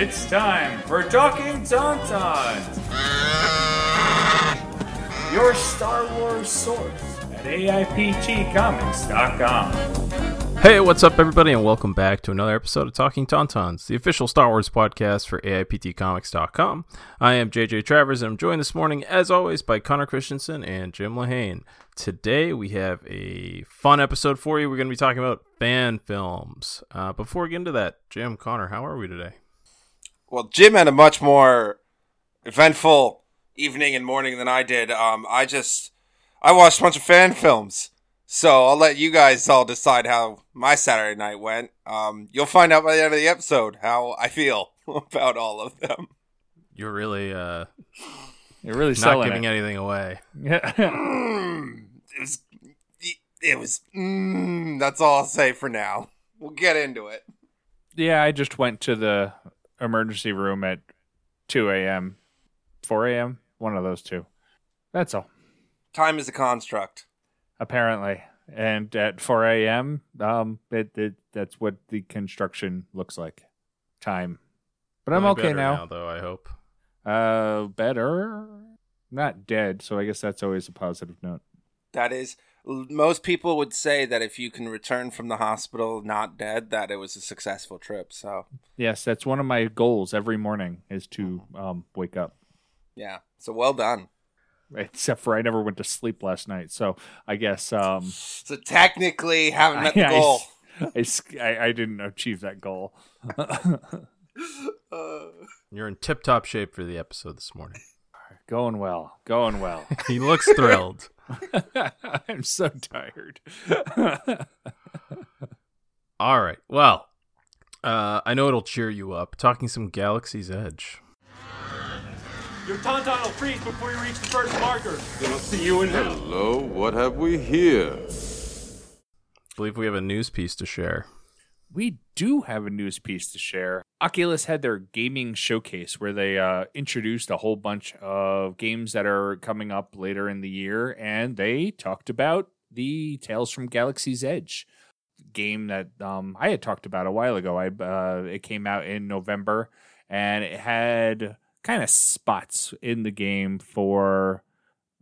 It's time for Talking Tauntauns, your Star Wars source at AIPTcomics.com. Hey, what's up, everybody, and welcome back to another episode of Talking Tauntauns, the official Star Wars podcast for AIPTcomics.com. I am JJ Travers, and I'm joined this morning, as always, by Connor Christensen and Jim Lahane. Today, we have a fun episode for you. We're going to be talking about fan films. Uh, before we get into that, Jim, Connor, how are we today? Well, Jim had a much more eventful evening and morning than I did. Um, I just I watched a bunch of fan films, so I'll let you guys all decide how my Saturday night went. Um, you'll find out by the end of the episode how I feel about all of them. You're really uh, You're really not giving it. anything away. Yeah. Mm, it was, it was. Mm, that's all I'll say for now. We'll get into it. yeah, I just went to the emergency room at 2 a.m., 4 a.m., one of those two. That's all, Time is a construct. apparently. And at 4 a.m., um, it, it that's what the construction looks like. Time. But I'm Feeling okay better now. though, I hope. Uh, better. Not dead, so I guess that's always a positive note. That is, most people would say that if you can return from the hospital not dead, that it was a successful trip. So, Yes, that's one of my goals every morning is to um, wake up. yeah. So well done. Except for I never went to sleep last night, so I guess um, So technically, haven't met the I- goal. I, I, I didn't achieve that goal. Uh, You're in tip top shape for the episode this morning. Going well, going well. He looks thrilled. I'm so tired. All right. Well, uh, I know it'll cheer you up. Talking some Galaxy's Edge. Your Tauntaun will freeze before you reach the first marker. Then I'll see you in hell. Hello, what have we here? I believe we have a news piece to share. We do have a news piece to share. Oculus had their gaming showcase where they uh, introduced a whole bunch of games that are coming up later in the year, and they talked about the Tales from Galaxy's Edge game that um, I had talked about a while ago. I uh, it came out in November, and it had kind of spots in the game for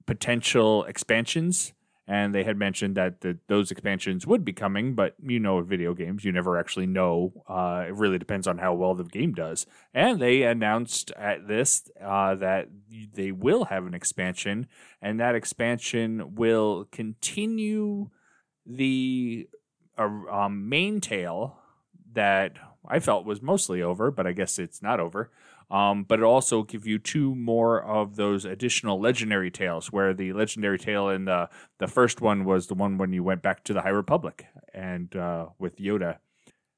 potential expansions and they had mentioned that the, those expansions would be coming but you know with video games you never actually know. Uh, it really depends on how well the game does. And they announced at this uh, that they will have an expansion and that expansion will continue the uh, um, main tale that i felt was mostly over but i guess it's not over um, but it also give you two more of those additional legendary tales where the legendary tale in the the first one was the one when you went back to the High Republic and uh, with Yoda.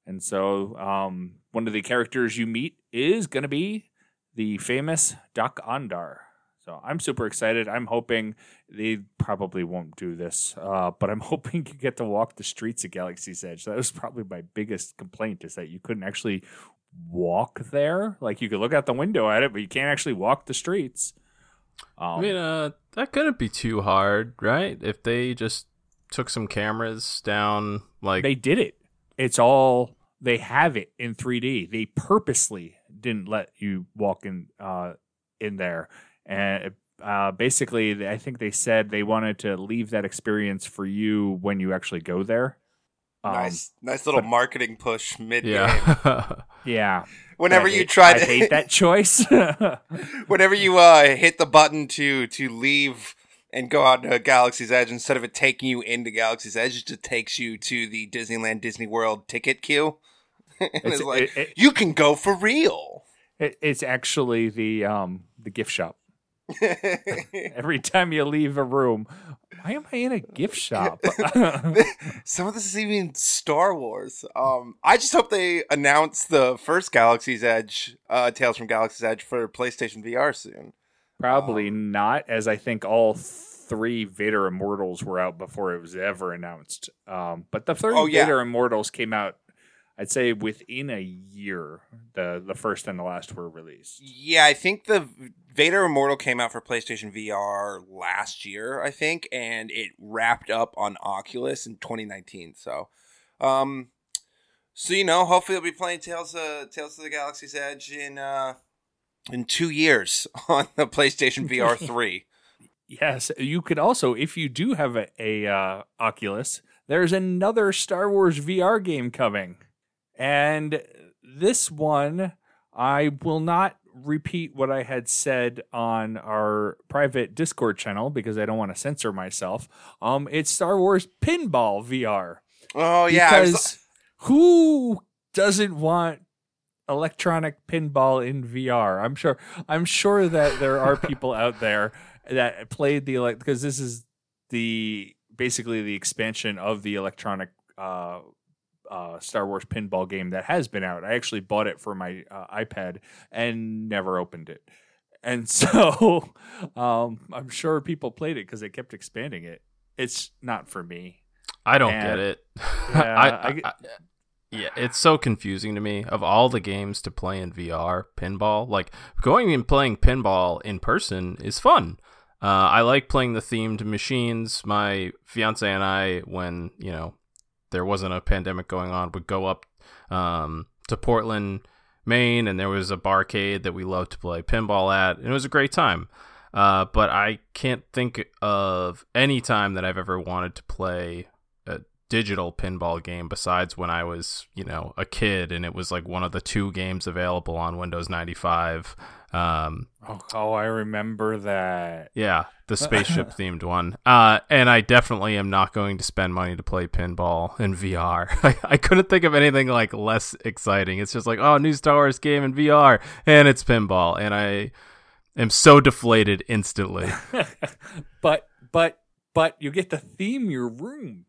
And so um, one of the characters you meet is going to be the famous Doc Ondar. So I'm super excited. I'm hoping they probably won't do this, uh, but I'm hoping you get to walk the streets of Galaxy's Edge. That was probably my biggest complaint is that you couldn't actually walk there. Like you could look out the window at it, but you can't actually walk the streets. Um, I mean, uh, that couldn't be too hard, right? If they just took some cameras down, like they did it. It's all they have it in 3D. They purposely didn't let you walk in uh, in there, and uh, basically, I think they said they wanted to leave that experience for you when you actually go there. Um, nice, nice little but- marketing push mid game. yeah. Yeah. Whenever I you hate- try I to, hate that choice. whenever you uh, hit the button to to leave and go out to Galaxy's Edge, instead of it taking you into Galaxy's Edge, it just takes you to the Disneyland Disney World ticket queue. and it's, It's- like it- it- you can go for real. It, it's actually the um the gift shop. Every time you leave a room, why am I in a gift shop? Some of this is even Star Wars. Um, I just hope they announce the first Galaxy's Edge, uh, Tales from Galaxy's Edge for PlayStation VR soon. Probably not, as I think all three Vader Immortals were out before it was ever announced. Um, but the third Oh, yeah. Vader Immortals came out, I'd say, within a year. The the first and the last were released. Yeah, I think the Vader Immortal came out for PlayStation VR last year, I think, and it wrapped up on Oculus in 2019. So, um, So you know, hopefully, we'll be playing Tales of Tales of the Galaxy's Edge in uh, in two years on the PlayStation VR three. Yes, you could also, if you do have a, a uh, Oculus, there's another Star Wars VR game coming, and this one I will not repeat what I had said on our private Discord channel because I don't want to censor myself. Um, it's Star Wars Pinball VR. Oh yeah, I was- because who doesn't want electronic pinball in VR? I'm sure. I'm sure that there are people out there that played the elect because this is the basically the expansion of the electronic uh, uh, Star Wars pinball game that has been out. I actually bought it for my uh, iPad and never opened it. And so um, I'm sure people played it because they kept expanding it. It's not for me. I don't And- get it. Yeah, I, I I, I- yeah, it's so confusing to me. Of all the games to play in VR, pinball, like going and playing pinball in person is fun. Uh, I like playing the themed machines. My fiance and I, when you know there wasn't a pandemic going on, would go up um, to Portland, Maine, and there was a barcade that we loved to play pinball at, and it was a great time. Uh, but I can't think of any time that I've ever wanted to play digital pinball game besides when I was, you know, a kid and it was like one of the two games available on Windows 95. Um, Oh, oh, I remember that. yeah, the spaceship themed one. Uh, and I definitely am not going to spend money to play pinball in VR. I, I couldn't think of anything like less exciting. It's just like, oh, new Star Wars game in VR, and it's pinball, and I am so deflated instantly. but but but you get to theme your room.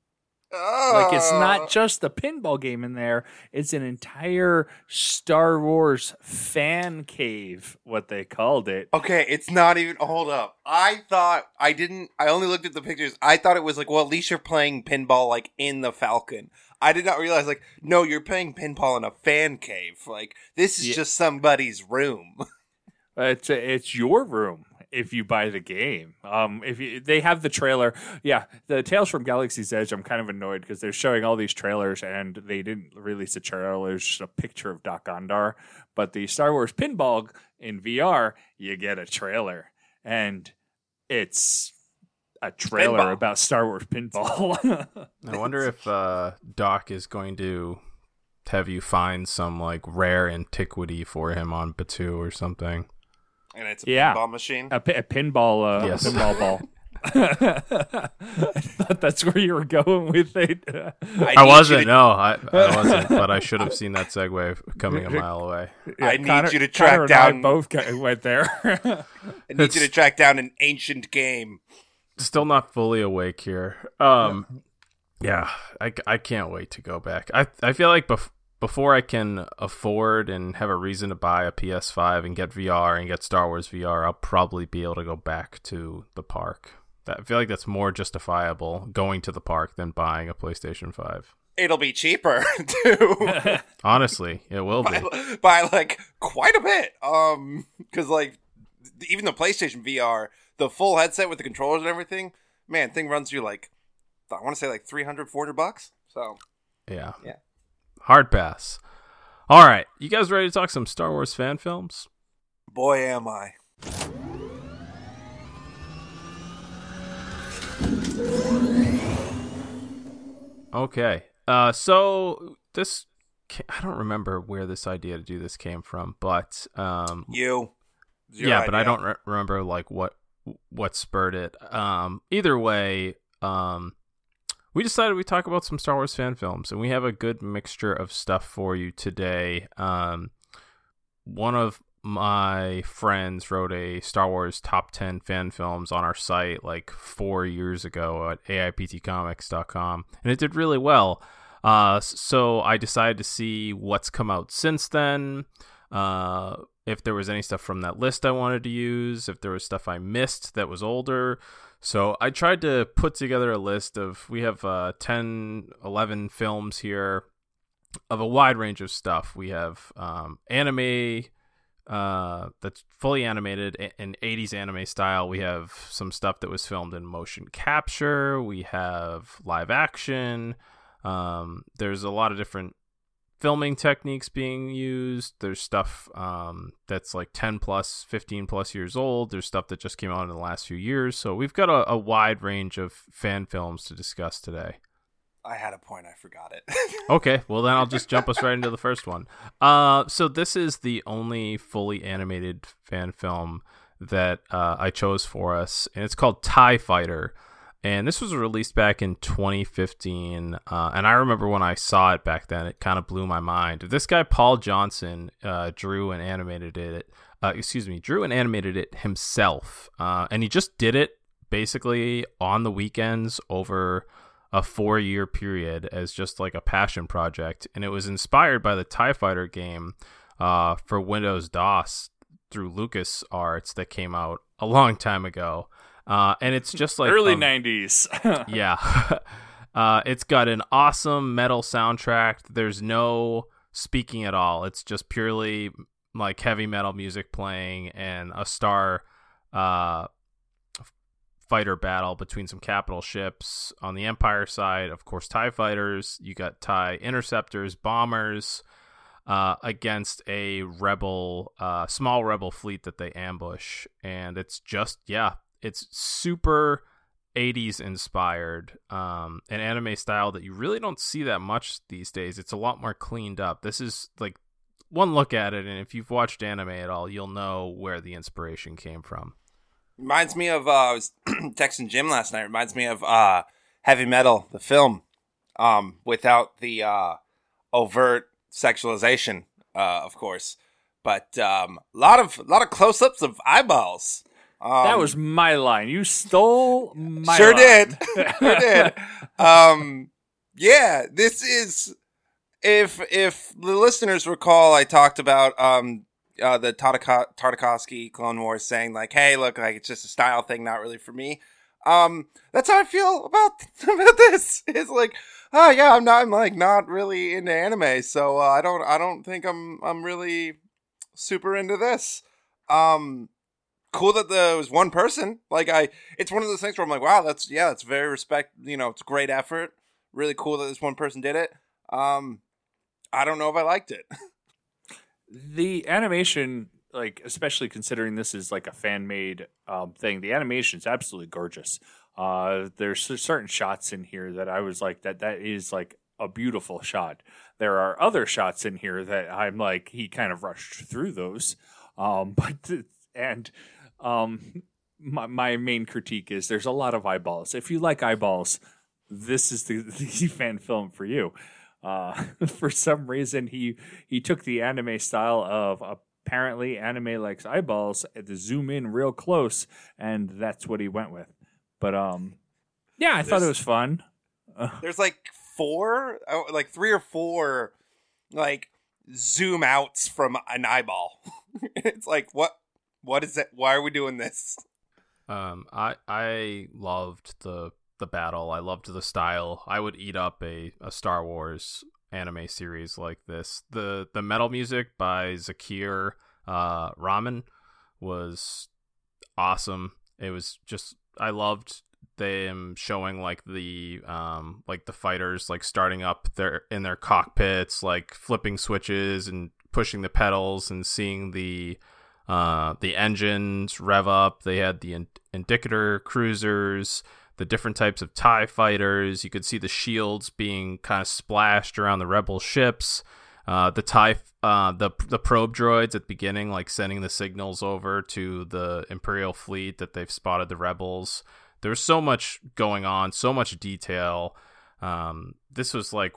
Like it's not oh. just the pinball game in there; it's an entire Star Wars fan cave, what they called it. Okay, it's not even. Hold up. I thought I didn't. I only looked at the pictures. I thought it was like, well, at least you're playing pinball like in the Falcon. I did not realize like, no, you're playing pinball in a fan cave. Like this is Yeah. just somebody's room. It's it's your room if you buy the game. Um, if you, they have the trailer, yeah, the Tales from Galaxy's Edge. I'm kind of annoyed because they're showing all these trailers and they didn't release a trailer. It's just a picture of Doc Ondar. But the Star Wars Pinball in VR, you get a trailer, and it's a trailer Pinball. about Star Wars pinball. I wonder if uh, Doc is going to have you find some like rare antiquity for him on Batuu or something. And it's a Yeah. pinball machine. a, a pinball, uh, Yes. a pinball ball. I thought that's where you were going with it. I, need you wasn't. to- no, I, I wasn't. But I should have seen that segue coming a mile away. I need Connor- you to track Connor and I down- both got- went there. I need you to track down an ancient game. Still not fully awake here. Um, yeah, I, I can't wait to go back. I I feel like bef- before I can afford and have a reason to buy a PS5 and get VR and get Star Wars VR, I'll probably be able to go back to the park. That, I feel like that's more justifiable going to the park than buying a PlayStation 5. It'll be cheaper too. Honestly, it will be. by, by like quite a bit. Um, because like even the PlayStation VR, the full headset with the controllers and everything, man, thing runs you like I want to say like 300, 400 bucks. So Yeah. Yeah. Hard pass. All right, you guys ready to talk some Star Wars fan films? boy, am I. Okay. Uh, so this I don't remember where this idea to do this came from, but um, You. Yeah, but I don't re- remember like what what spurred it. Um, either way, um, we decided we talk about some Star Wars fan films, and we have a good mixture of stuff for you today. Um, one of my friends wrote a Star Wars top 10 fan films on our site like four years ago at AIPTcomics.com, and it did really well. Uh, so I decided to see what's come out since then. Uh, if there was any stuff from that list I wanted to use, if there was stuff I missed that was older. So I tried to put together a list of, we have uh, 10, 11 films here of a wide range of stuff. We have um, anime uh, that's fully animated in 80s anime style. We have some stuff that was filmed in motion capture. We have live action. Um, there's a lot of different filming techniques being used. There's stuff um, that's like 10 plus, 15 plus years old. There's stuff that just came out in the last few years. So we've got a, a wide range of fan films to discuss today. I had a point. I forgot it. okay, well then I'll just jump us right into the first one. Uh, so this is the only fully animated fan film that uh, I chose for us, and it's called Tie Fighter. And this was released back in 2015. Uh, and I remember when I saw it back then, it kind of blew my mind. This guy, Paul Johnson, uh, drew and animated it. Uh, excuse me, drew and animated it himself. Uh, and he just did it basically on the weekends over a four year period as just like a passion project. And it was inspired by the TIE Fighter game uh, for Windows DOS through Lucas Arts that came out a long time ago. Uh, and it's just like early um, 90s. yeah. uh, it's got an awesome metal soundtrack. There's no speaking at all. It's just purely like heavy metal music playing and a star uh, fighter battle between some capital ships on the Empire side. Of course, TIE fighters. You got TIE interceptors, bombers. Uh, against a rebel, uh, small rebel fleet that they ambush, and it's just yeah, it's super 80s inspired um an anime style that you really don't see that much these days. It's a lot more cleaned up. This is like one look at it and if you've watched anime at all you'll know where the inspiration came from. Reminds me of uh i was texting jim last night. Reminds me of uh heavy metal the film um without the uh overt sexualization uh of course. But um a lot of a lot of close-ups of eyeballs um, that was my line. You stole my sure line. did, sure did. Um, yeah, this is if if the listeners recall, I talked about um uh, the Tartak- Tartakovsky Clone Wars saying like, "Hey, look, like it's just a style thing, not really for me." Um, that's how I feel about about this. It's like, oh yeah, I'm not, I'm like not really into anime, so uh, I don't, I don't think I'm, I'm really super into this. Um, cool that there was one person. Like I, it's one of those things where I'm like, wow, that's yeah, that's very respect. You know, it's great effort. Really cool that this one person did it. Um, I don't know if I liked it. the animation, like especially considering this is like a fan made um, thing, the animation is absolutely gorgeous. Uh, there's certain shots in here that I was like, that that is like a beautiful shot. There are other shots in here that I'm like, he kind of rushed through those. Um, but and um, my, my main critique is there's a lot of eyeballs. If you like eyeballs, this is the, the fan film for you. Uh, for some reason, he he took the anime style of apparently anime likes eyeballs to zoom in real close, and that's what he went with. But um, yeah, I there's, thought it was fun. there's like four, like three or four, like zoom outs from an eyeball. it's like what what is it? Why are we doing this? Um, I I loved the the battle. I loved the style. I would eat up a, a Star Wars anime series like this. The the metal music by Zakir uh, Rahman was awesome. It was just I loved them showing like the um like the fighters like starting up their in their cockpits, like flipping switches and pushing the pedals and seeing the uh, the engines rev up. They had the Interdictor cruisers, the different types of TIE fighters. You could see the shields being kind of splashed around the rebel ships. Uh, the TIE, uh, the, the probe droids at the beginning, like sending the signals over to the Imperial fleet that they've spotted the rebels. There's so much going on, so much detail. Um, this was like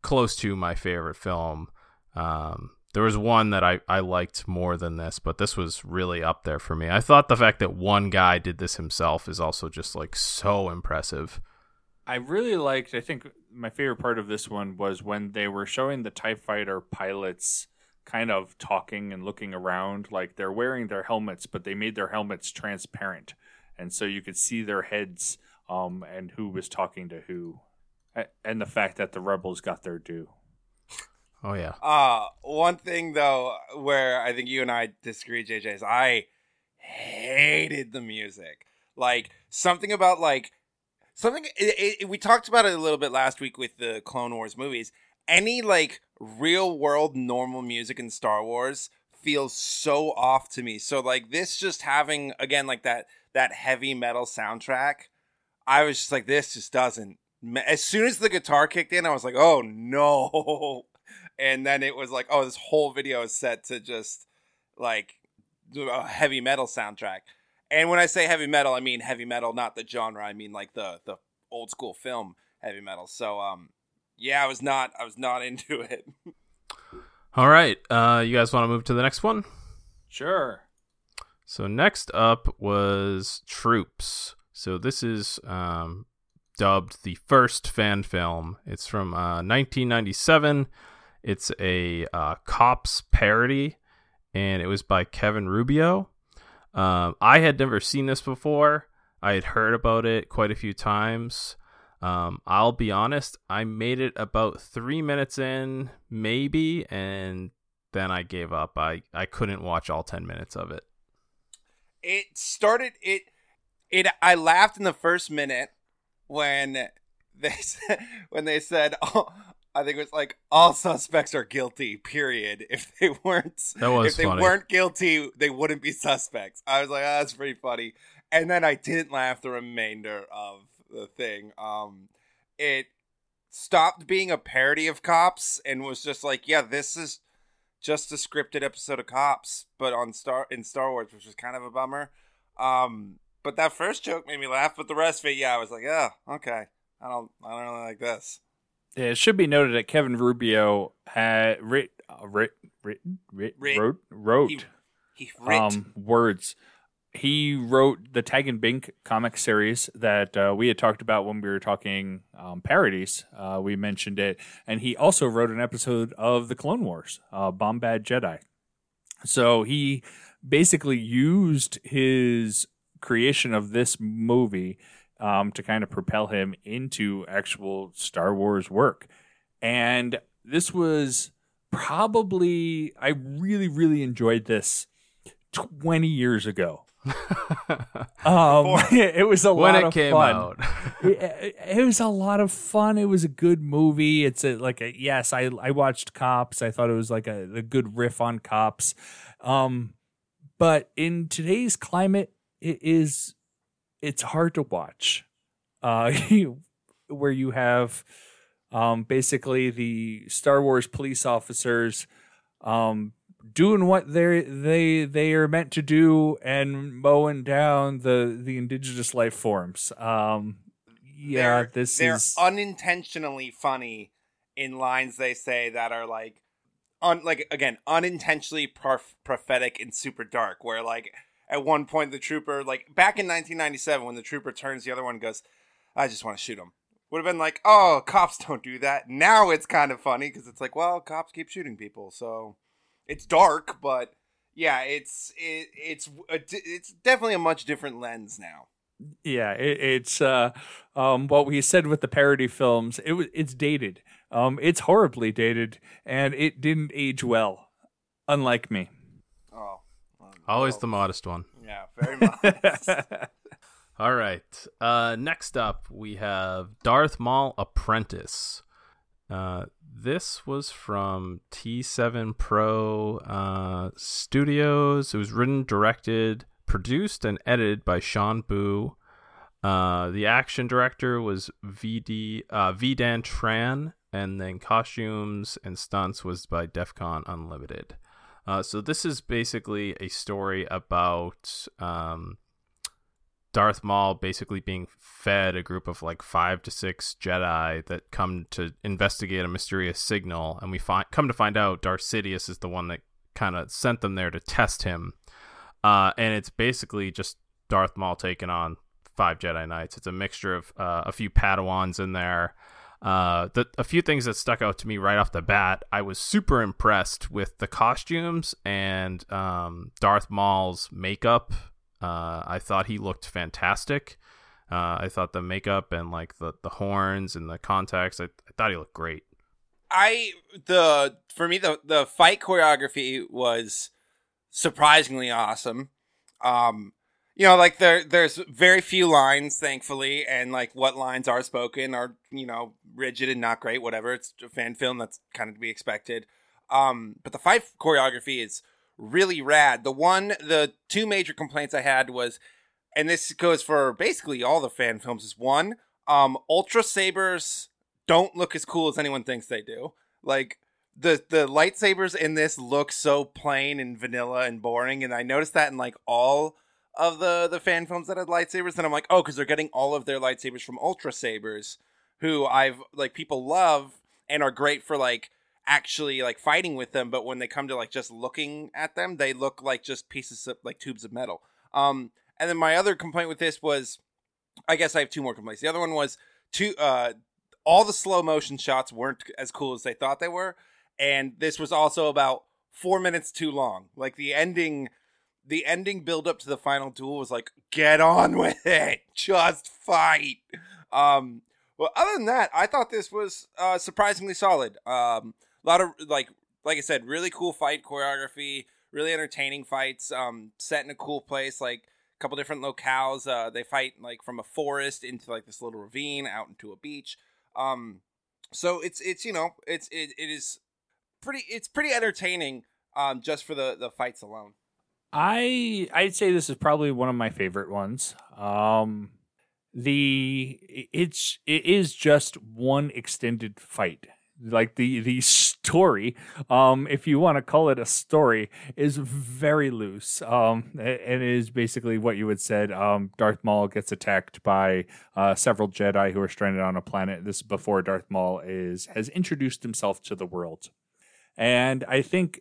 close to my favorite film. Um, there was one that I, I liked more than this, but this was really up there for me. I thought the fact that one guy did this himself is also just like so impressive. I really liked, I think my favorite part of this one was when they were showing the TIE fighter pilots kind of talking and looking around. Like they're wearing their helmets, but they made their helmets transparent. And so you could see their heads um, and who was talking to who. And the fact that the rebels got their due. Oh yeah. Uh one thing though where I think you and I disagree, JJ, is I hated the music. Like something about like something it, it, we talked about it a little bit last week with the Clone Wars movies, any like real world normal music in Star Wars feels so off to me. So like this just having again like that that heavy metal soundtrack, I was just like this just doesn't. As soon as the guitar kicked in, I was like, "Oh no." And then it was like, "Oh, this whole video is set to just like a heavy metal soundtrack." And when I say heavy metal, I mean heavy metal, not the genre. I mean like the the old school film heavy metal. So um yeah, I was not I was not into it. All right. Uh, you guys want to move to the next one? Sure. So next up was Troops. So this is um, dubbed the first fan film. It's from uh, 1997. It's a uh, cops parody, and it was by Kevin Rubio. Um, I had never seen this before. I had heard about it quite a few times. Um, I'll be honest, I made it about three minutes in, maybe, and then I gave up. I, I couldn't watch all 10 minutes of it. It started, it, it, I laughed in the first minute when they, when they said, oh, I think it was like all suspects are guilty. Period. If they weren't, that was if they funny. weren't guilty, they wouldn't be suspects. I was like, oh, that's pretty funny. And then I didn't laugh the remainder of the thing. Um, it stopped being a parody of Cops and was just like, yeah, this is just a scripted episode of Cops, but on Star in Star Wars, which was kind of a bummer. Um, but that first joke made me laugh, but the rest of it, yeah, I was like, oh, okay, I don't, I don't really like this. It should be noted that Kevin Rubio had writ, uh, writ, written, writ, Writ. wrote, wrote He, he writ. um, words. He wrote the Tag and Bink comic series that uh, we had talked about when we were talking um, parodies. Uh, we mentioned it, and he also wrote an episode of the Clone Wars, uh, Bombad Jedi. So he basically used his creation of this movie um, to kind of propel him into actual Star Wars work. And this was probably, I really, really enjoyed this 20 years ago. um, it was a when lot it of came fun. out. it, it was a lot of fun. It was a good movie. It's a, like a yes. I I watched Cops. I thought it was like a, a good riff on Cops. Um, but in today's climate, it is it's hard to watch. Uh, where you have um basically the Star Wars police officers um doing what they they they are meant to do and mowing down the the indigenous life forms. Um, yeah, they're, this they're is unintentionally funny in lines they say that are like un like again unintentionally prof- prophetic and super dark where like at one point the trooper like back in 1997 when the trooper turns the other one goes i just want to shoot him would have been like oh cops don't do that now it's kind of funny because it's like well cops keep shooting people so it's dark but yeah it's it, it's a, it's definitely a much different lens now yeah, it, it's uh, um, what we said with the parody films. It was it's dated. Um, it's horribly dated, and it didn't age well. Unlike me. Oh Always the modest one. yeah very modest. All right. Uh, next up, we have Darth Maul Apprentice. Uh, this was from T7 Pro uh, Studios. It was written, directed, produced, and edited by Shawn Bu. Uh, the action director was VD uh, Vi-Dan Tran, and then costumes and stunts was by Defcon Unlimited. Uh, so this is basically a story about um, Darth Maul basically being fed a group of like five to six Jedi that come to investigate a mysterious signal, and we find come to find out Darth Sidious is the one that kind of sent them there to test him. Uh, and it's basically just Darth Maul taking on five Jedi Knights. It's a mixture of uh, a few Padawans in there. Uh, the, a few things that stuck out to me right off the bat. I was super impressed with the costumes and um, Darth Maul's makeup. Uh, I thought he looked fantastic. Uh, I thought the makeup and like the, the horns and the contacts. I, I thought he looked great. I the for me the the fight choreography was surprisingly awesome. Um you know, like there there's very few lines, thankfully, and like what lines are spoken are you know rigid and not great. Whatever, it's a fan film that's kind of to be expected. Um, but the fight choreography is really rad. The one, the two major complaints I had was, and this goes for basically all the fan films, is one, um, Ultra Sabers don't look as cool as anyone thinks they do. Like the the lightsabers in this look so plain and vanilla and boring, and I noticed that in like all of the the fan films that had lightsabers. And I'm like, oh, because they're getting all of their lightsabers from Ultra Sabers, who I've like people love and are great for like actually like fighting with them, but when they come to like just looking at them, they look like just pieces of like tubes of metal. Um, and then my other complaint with this was, I guess I have two more complaints. The other one was two, uh, all the slow motion shots weren't as cool as they thought they were, and this was also about four minutes too long. Like the ending, the ending build up to the final duel was like, get on with it, just fight. Um, well, other than that, I thought this was uh, surprisingly solid. Um, a lot of like like I said, really cool fight choreography, really entertaining fights, um, set in a cool place, like a couple different locales. Uh, they fight like from a forest into like this little ravine out into a beach. Um, so it's it's you know it's it, it is pretty it's pretty entertaining um, just for the the fights alone. I I'd say this is probably one of my favorite ones. Um, the it's it is just one extended fight. Like the the story um if you want to call it a story is very loose. Um and is basically what you had said um Darth Maul gets attacked by uh several Jedi who are stranded on a planet. This is before Darth Maul is has introduced himself to the world. And I think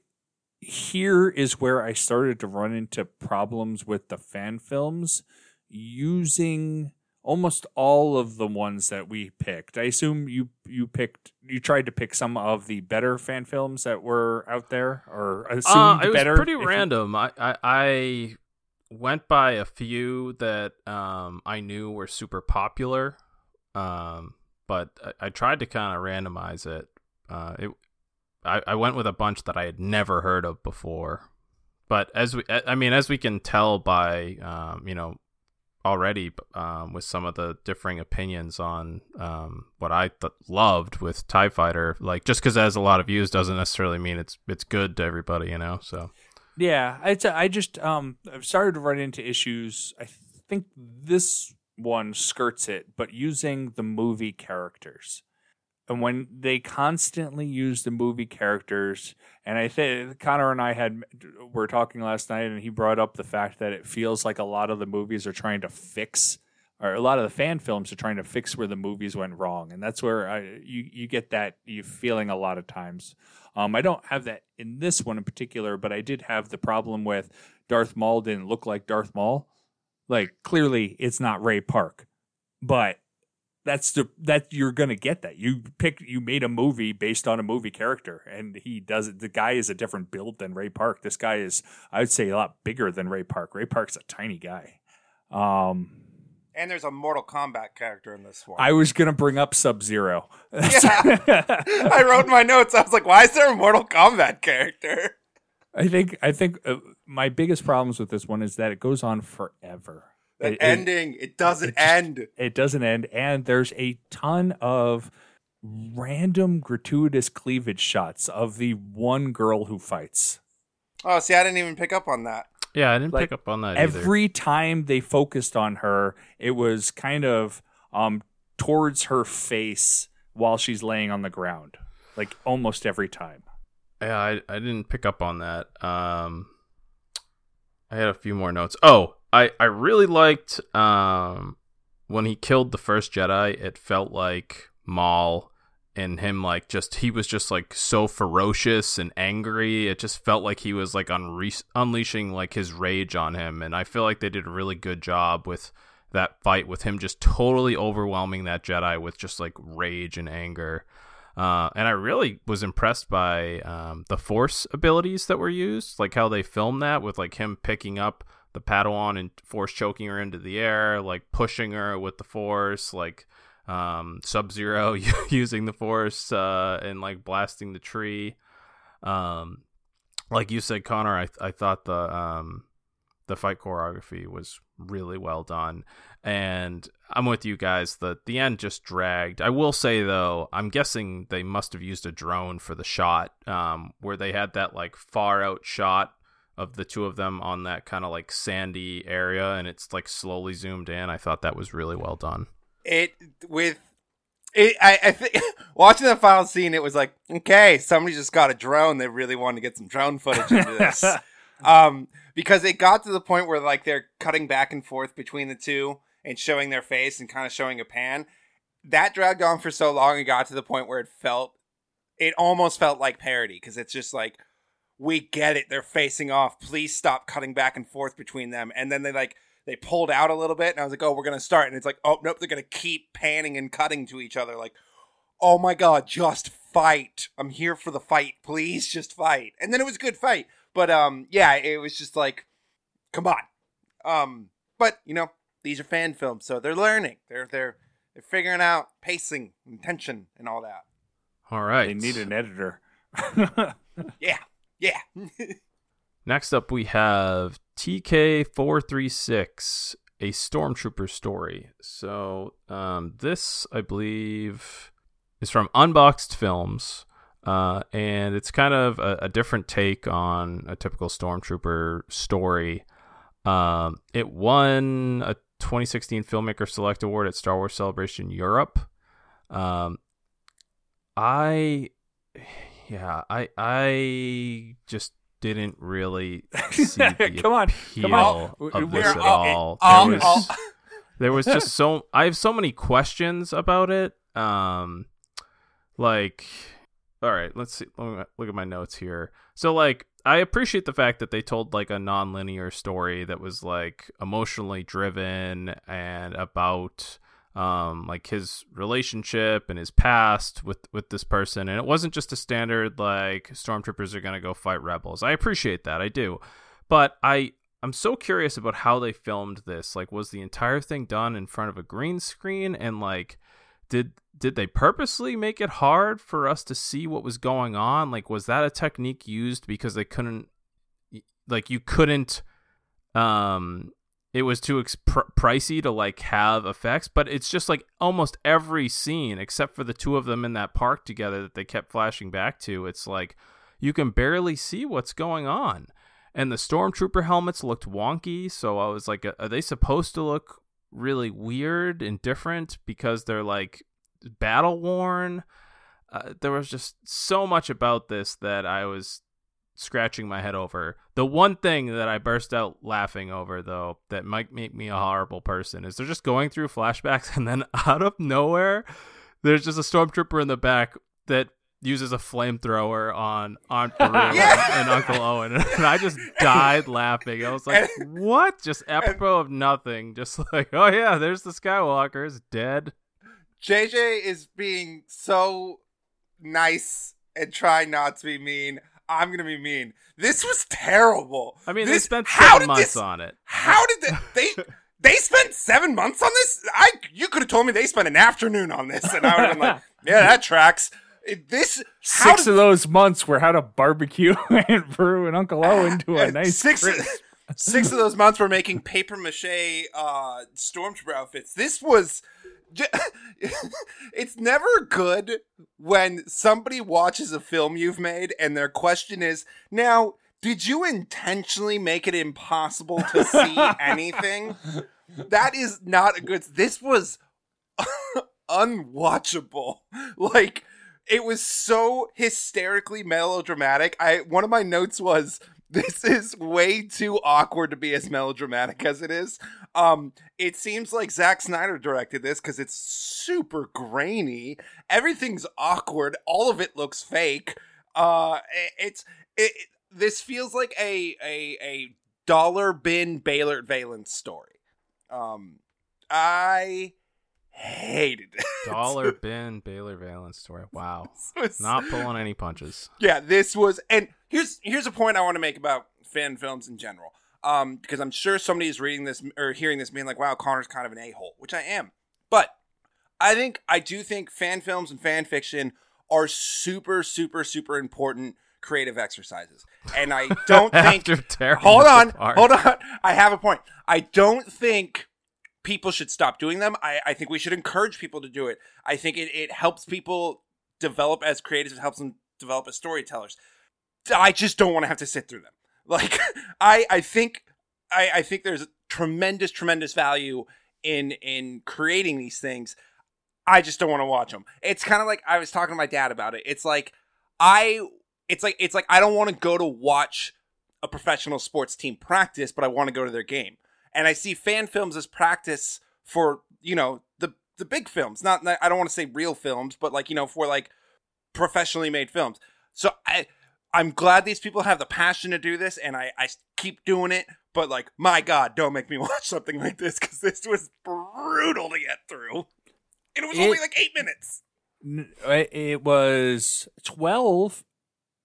here is where I started to run into problems with the fan films using almost all of the ones that we picked. I assume you you picked you tried to pick some of the better fan films that were out there, or assumed uh, it better. was pretty random. You... I, I I went by a few that um I knew were super popular, um, but I, I tried to kind of randomize it. Uh, it I, I went with a bunch that I had never heard of before. But as we, I mean, as we can tell by, um, you know, already um, with some of the differing opinions on um, what I th- loved with Tie Fighter. Like just because it has a lot of views doesn't necessarily mean it's it's good to everybody, you know. So yeah, it's I just um I've started to run into issues. I think this one skirts it, but using the movie characters. And when they constantly use the movie characters, and I think Connor and I had were talking last night, and he brought up the fact that it feels like a lot of the movies are trying to fix, or a lot of the fan films are trying to fix where the movies went wrong, and that's where I, you you get that you feeling a lot of times. Um, I don't have that in this one in particular, but I did have the problem with Darth Maul didn't look like Darth Maul. Like clearly, it's not Ray Park, but that's the that you're gonna get that. You pick you made a movie based on a movie character and he does it. The guy is a different build than ray park. This guy is i would say a lot bigger than ray park. Ray park's a tiny guy. Um and there's a mortal kombat character in this one. I was gonna bring up sub zero yeah. I wrote in my notes i was like why is there a mortal kombat character? I think i think uh, my biggest problems with this one is that it goes on forever the it, ending, it, it doesn't it just, end. It doesn't end. And there's a ton of random gratuitous cleavage shots of the one girl who fights. Oh, see, I didn't even pick up on that. Yeah, I didn't like, pick up on that. Every either. time they focused on her, it was kind of um towards her face while she's laying on the ground. Like almost every time. Yeah, I, I didn't pick up on that. Um I had a few more notes. Oh, I I really liked um when he killed the first Jedi. It felt like Maul and him like just he was just like so ferocious and angry. It just felt like he was like unre- unleashing like his rage on him, and I feel like they did a really good job with that fight with him just totally overwhelming that Jedi with just like rage and anger. Uh, and I really was impressed by um, the Force abilities that were used, like how they filmed that with like him picking up the Padawan and force choking her into the air, like pushing her with the force, like um, Sub Zero using the force uh, and like blasting the tree. Um, like you said, Connor, I I thought the um, the fight choreography was really well done. And I'm with you guys. The the end just dragged. I will say though, I'm guessing they must have used a drone for the shot, um, where they had that like far out shot of the two of them on that kind of like sandy area, and it's like slowly zoomed in. I thought that was really well done. It with it, I, I think watching the final scene, it was like, okay, somebody just got a drone. They really wanted to get some drone footage into this, um, because it got to the point where like they're cutting back and forth between the two and showing their face and kind of showing a pan. That dragged on for so long, it got to the point where it felt, it almost felt like parody because it's just like, we get it, they're facing off. Please stop cutting back and forth between them, and then they like they pulled out a little bit, and I was like, oh, we're gonna start, and it's like, oh nope, they're gonna keep panning and cutting to each other, like, oh my god, just fight! I'm here for the fight, please, just fight. And then it was a good fight, but um, yeah, it was just like, come on, um, but you know, these are fan films, so they're learning, they're they're they're figuring out pacing and tension and all that. All right, They need an editor. Yeah, yeah. Next up, we have TK436, a Stormtrooper story. So, um, this, I believe, is from Unboxed Films, uh, and it's kind of a, a different take on a typical Stormtrooper story. Um, it won a 2016 Filmmaker Select Award at Star Wars Celebration Europe. Um, I, yeah, I, I just didn't really see the Come on, appeal come on. of We're this at all- all. all- There was, all- there was just so I have so many questions about it. Um, like, all right, let's see. Let me look at my notes here. So, like, I appreciate the fact that they told like a non-linear story that was like emotionally driven and about um like his relationship and his past with with this person. And it wasn't just a standard like stormtroopers are to go fight rebels. I appreciate that. I do. But i i'm so curious about how they filmed this. Like was the entire thing done in front of a green screen? And like did did they purposely make it hard for us to see what was going on? Like was that a technique used because they couldn't like you couldn't um it was too ex- pr- pricey to like have effects but it's just like almost every scene except for the two of them in that park together that they kept flashing back to it's like you can barely see what's going on. And the stormtrooper helmets looked wonky so i was like are they supposed to look really weird and different because they're like battle worn uh, there was just so much about this that i was scratching my head over. The one thing that I burst out laughing over, though, that might make me a horrible person, is they're just going through flashbacks, and then out of nowhere, there's just a stormtrooper in the back that uses a flamethrower on Aunt Beru Yeah. and Uncle Owen, and I just died laughing. I was like, "What?" Just apropos of nothing. Just like, "Oh yeah, there's the Skywalker's dead." JJ is being so nice and trying not to be mean. I'm gonna be mean. This was terrible. I mean, this, they spent seven months this, on it. How did they? They they spent seven months on this. I you could have told me they spent an afternoon on this, and I would have been like, yeah, that tracks. This Six did- of those months were how to barbecue Aunt Beru and Uncle Owen to a nice six. crisp. Six of those months were making paper mache uh, stormtrooper outfits. This was. it's never good when somebody watches a film you've made and their question is, now, did you intentionally make it impossible to see anything? That is not a good. This was unwatchable. Like it was so hysterically melodramatic. I one of my notes was this is way too awkward to be as melodramatic as it is. Um, it seems like Zack Snyder directed this because it's super grainy. Everything's awkward. All of it looks fake. Uh, it- it's it, it- This feels like a a a dollar bin Beilert Valance story. Um, I hated it. Dollar bin Beilert Valance story. Wow, was- not pulling any punches. yeah, this was and here's here's a point I want to make about fan films in general. Um, because I'm sure somebody is reading this or hearing this being like, wow, Connor's kind of an a-hole, which I am. But I think I do think fan films and fan fiction are super, super, super important creative exercises. And I don't think Hold on, apart. hold on. I have a point. I don't think people should stop doing them. I, I think we should encourage people to do it. I think it, it helps people develop as creatives, it helps them develop as storytellers. I just don't want to have to sit through them. Like I I think I, I think there's tremendous, tremendous value in in creating these things. I just don't want to watch them. It's kind of like I was talking to my dad about it. It's like I it's like it's like I don't want to go to watch a professional sports team practice, but I want to go to their game. And I see fan films as practice for, you know, the the big films. Not I don't want to say real films, but like, you know, for like professionally made films. So I I'm glad these people have the passion to do this and I I keep doing it, but like my god, don't make me watch something like this cuz this was brutal to get through. And it was It- only like 8 minutes. It uh, it was 12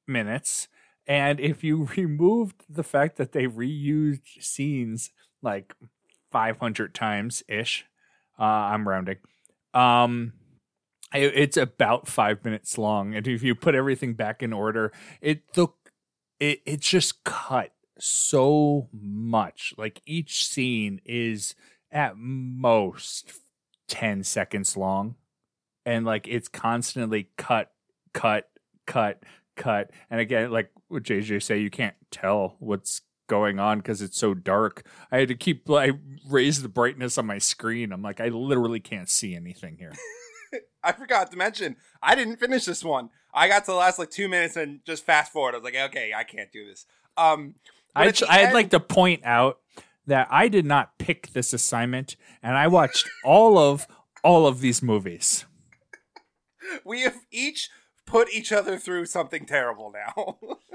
minutes. And if you removed the fact that they reused scenes like 500 times ish, uh, I'm rounding, um, it, it's about five minutes long. And if you put everything back in order, it the it it's just cut so much. Like each scene is at most 10 seconds long and like it's constantly cut cut cut cut and again like what jj say you can't tell what's going on because it's so dark i had to keep i raised the brightness on my screen i'm like i literally can't see anything here I forgot to mention, I didn't finish this one. I got to the last like 2 minutes and just fast forward. I was like, "Okay, I can't do this." Um I I'd end- like to point out that I did not pick this assignment, and I watched all of all of these movies. we have each put each other through something terrible now.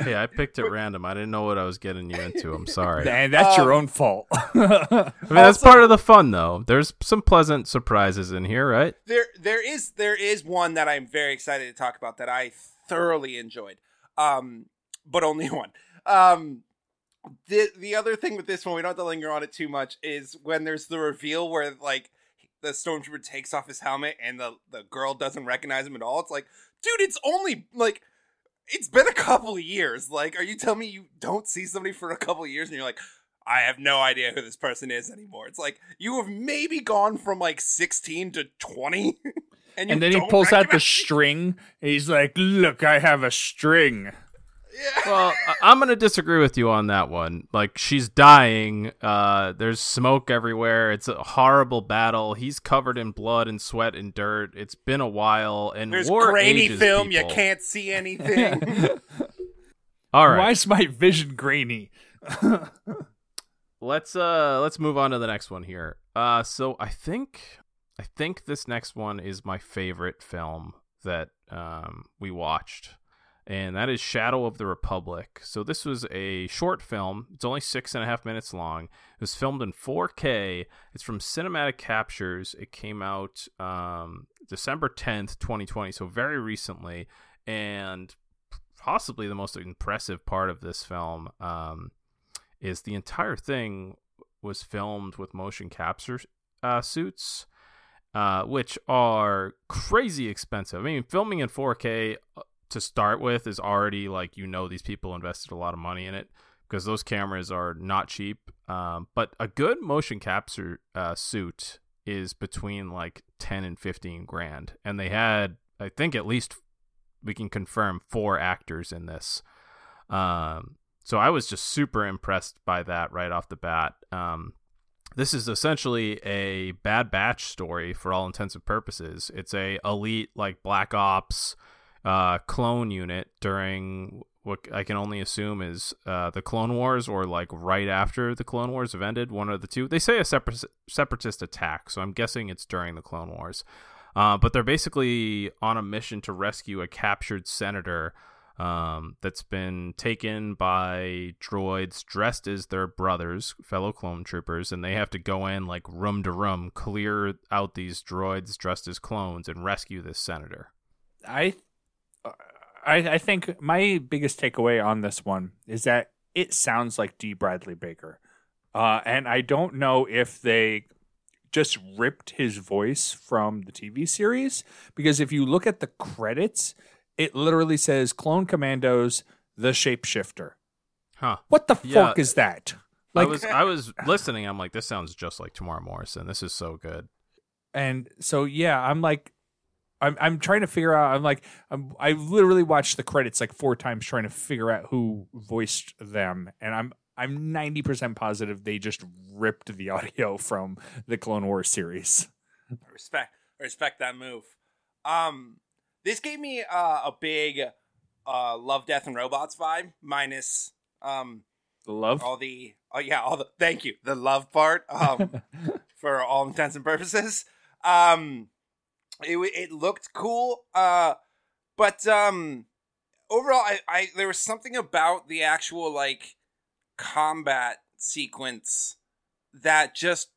Hey, I picked at random. I didn't know what I was getting you into. I'm sorry. And that's your Um, own fault. I mean, that's part of the fun, though. There's some pleasant surprises in here, right? there there is there is one that I'm very excited to talk about that I thoroughly enjoyed. Um but only one. Um the the other thing with this one, we don't have to linger on it too much, is when there's the reveal where like the stormtrooper takes off his helmet and the the girl doesn't recognize him at all. It's like, dude, it's only like it's been a couple of years. Like, are you telling me you don't see somebody for a couple of years and you're like, I have no idea who this person is anymore? It's like you have maybe gone from like 16 to 20. And, and then he pulls out the string. And he's like, "Look, I have a string." Well, I- I'm going to disagree with you on that one. Like, she's dying. Uh, there's smoke everywhere. It's a horrible battle. He's covered in blood and sweat and dirt. It's been a while. And There's war grainy ages film. people. You can't see anything. All right. Why is my vision grainy? let's uh let's move on to the next one here uh so i think i think this next one is my favorite film that um we watched and that is shadow of the republic. So this was a short film. It's only six and a half minutes long. It was filmed in 4k it's from cinematic captures. It came out um december 10th 2020 so very recently and possibly the most impressive part of this film um is the entire thing was filmed with motion capture uh, suits, uh, which are crazy expensive. I mean, filming in 4K uh, to start with is already like you know these people invested a lot of money in it because those cameras are not cheap. Um, but a good motion capture uh, suit is between like 10 and 15 grand, and they had I think at least we can confirm four actors in this. Um, so I was just super impressed by that right off the bat. Um, this is essentially a Bad Batch story for all intents and purposes. It's a elite like Black Ops uh, clone unit during what I can only assume is uh, the Clone Wars or like right after the Clone Wars have ended, one of the two. They say a separatist, separatist attack, so I'm guessing it's during the Clone Wars. Uh, but they're basically on a mission to rescue a captured senator um, that's been taken by droids dressed as their brothers, fellow clone troopers, and they have to go in like room to room, clear out these droids dressed as clones, and rescue this senator. I, I, I think my biggest takeaway on this one is that it sounds like D. Bradley Baker, uh, and I don't know if they just ripped his voice from the TV series because if you look at the credits, it literally says Clone Commandos, the shapeshifter. Huh. What the Yeah. fuck is that? I Like, was I was listening. I'm like, this sounds just like Temuera Morrison. This is so good. and so yeah, I'm like, I'm I'm trying to figure out. I'm like, I'm, I literally watched the credits like four times trying to figure out who voiced them, and I'm I'm 90 percent positive they just ripped the audio from the Clone Wars series. respect respect that move. Um, this gave me uh, a big uh, Love, Death, and Robots vibe, minus um the Love. all the oh yeah all the thank you the love part um for all intents and purposes. Um, it it looked cool. Uh, but um, overall, I, I there was something about the actual like combat sequence that just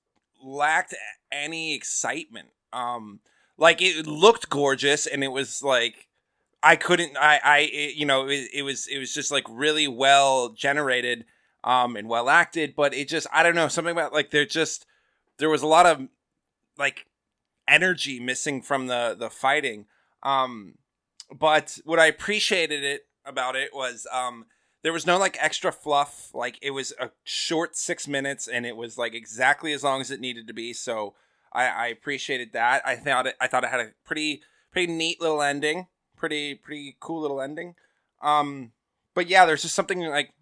lacked any excitement. Um, like it looked gorgeous, and it was like I couldn't. I I it, you know it, it was it was just like really well generated, um, and well acted. But it just I don't know something about like there just there was a lot of like energy missing from the the fighting. Um, but what I appreciated it about it was um there was no like extra fluff. Like it was a short six minutes, and it was like exactly as long as it needed to be. So I, I appreciated that. I thought it. I thought it had a pretty pretty neat little ending. Pretty pretty cool little ending. Um, but yeah, there's just something like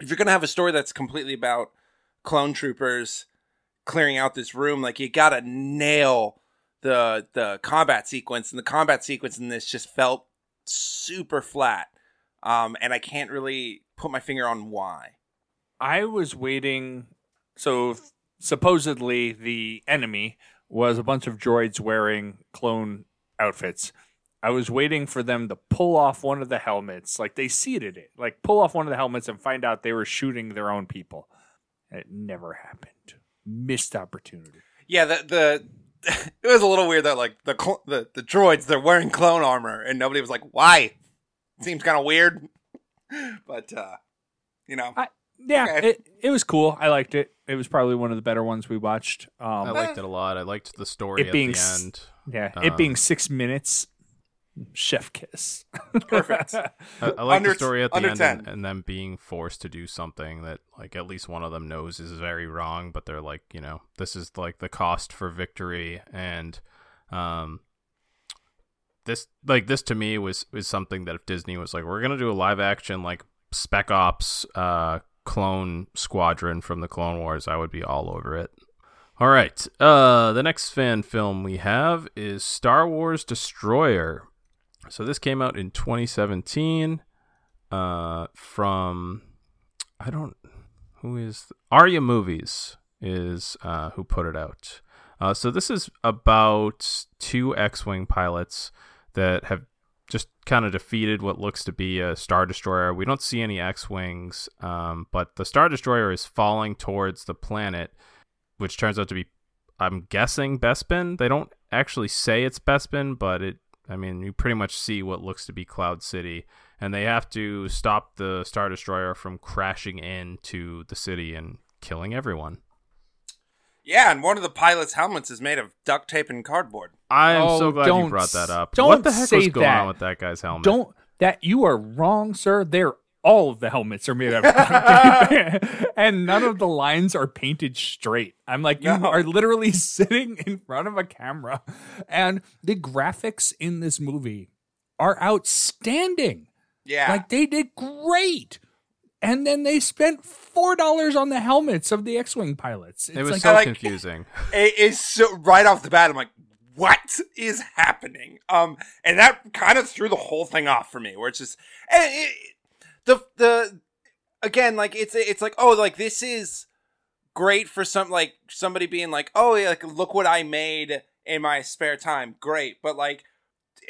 if you're gonna have a story that's completely about clone troopers clearing out this room, like you gotta nail the the combat sequence, and the combat sequence in this just felt super flat. Um, and I can't really put my finger on why. I was waiting. So supposedly the enemy was a bunch of droids wearing clone outfits. I was waiting for them to pull off one of the helmets, like they seeded it, like pull off one of the helmets and find out they were shooting their own people. It never happened. Missed opportunity. Yeah, the the it was a little weird that like the cl- the the droids they're wearing clone armor, and nobody was like, "Why?" Seems kind of weird, but uh, you know, I, Yeah, Okay. it it was cool. I liked it. It was probably one of the better ones we watched. um I liked it a lot. I liked the story It at being the s- end. yeah, um, it being six minutes. Chef kiss. Perfect. I, I like the story at the under end and, 10. and them being forced to do something that like at least one of them knows is very wrong, but they're like, you know, this is like the cost for victory and um this like this to me was was something that if Disney was like, we're gonna do a live action like Spec Ops uh clone squadron from the Clone Wars, I would be all over it. All right. Uh the next fan film we have is Star Wars Destroyer. So this came out in 2017 uh from I don't who is Arya Movies is uh who put it out. Uh so this is about two X-wing pilots that have just kind of defeated what looks to be a star destroyer. We don't see any X-wings, um, but the star destroyer is falling towards the planet, which turns out to be, I'm guessing, Bespin. They don't actually say it's Bespin, but it, I mean, you pretty much see what looks to be Cloud City, and they have to stop the star destroyer from crashing into the city and killing everyone. yeah, and one of the pilot's helmets is made of duct tape and cardboard. I am Oh, so glad you brought that up. s- what the don't heck say was going that. on with that guy's helmet? Don't that you are wrong, sir. They're all of the helmets are made of duct tape, and none of the lines are painted straight. I'm like, you No. are literally sitting in front of a camera, and the graphics in this movie are outstanding. Yeah, Like they did great. And then they spent four dollars on the helmets of the X-wing pilots. It's It was like so like- confusing. it is so right off the bat. I'm like, what is happening? Um, and that kind of threw the whole thing off for me. Where it's just and it, the the again, like it's it's like oh, like this is great for some like somebody being like, oh, like look what I made in my spare time. Great, but like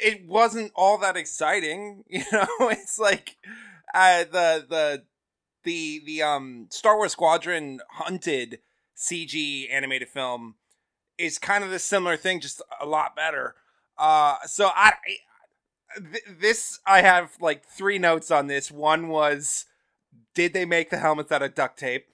it wasn't all that exciting. You know, it's like uh, the the the the um Star Wars Squadron Hunted CG animated film is kind of the similar thing, just a lot better. Uh, so I, I th- this I have like three notes on this. One was, did they make the helmets out of duct tape?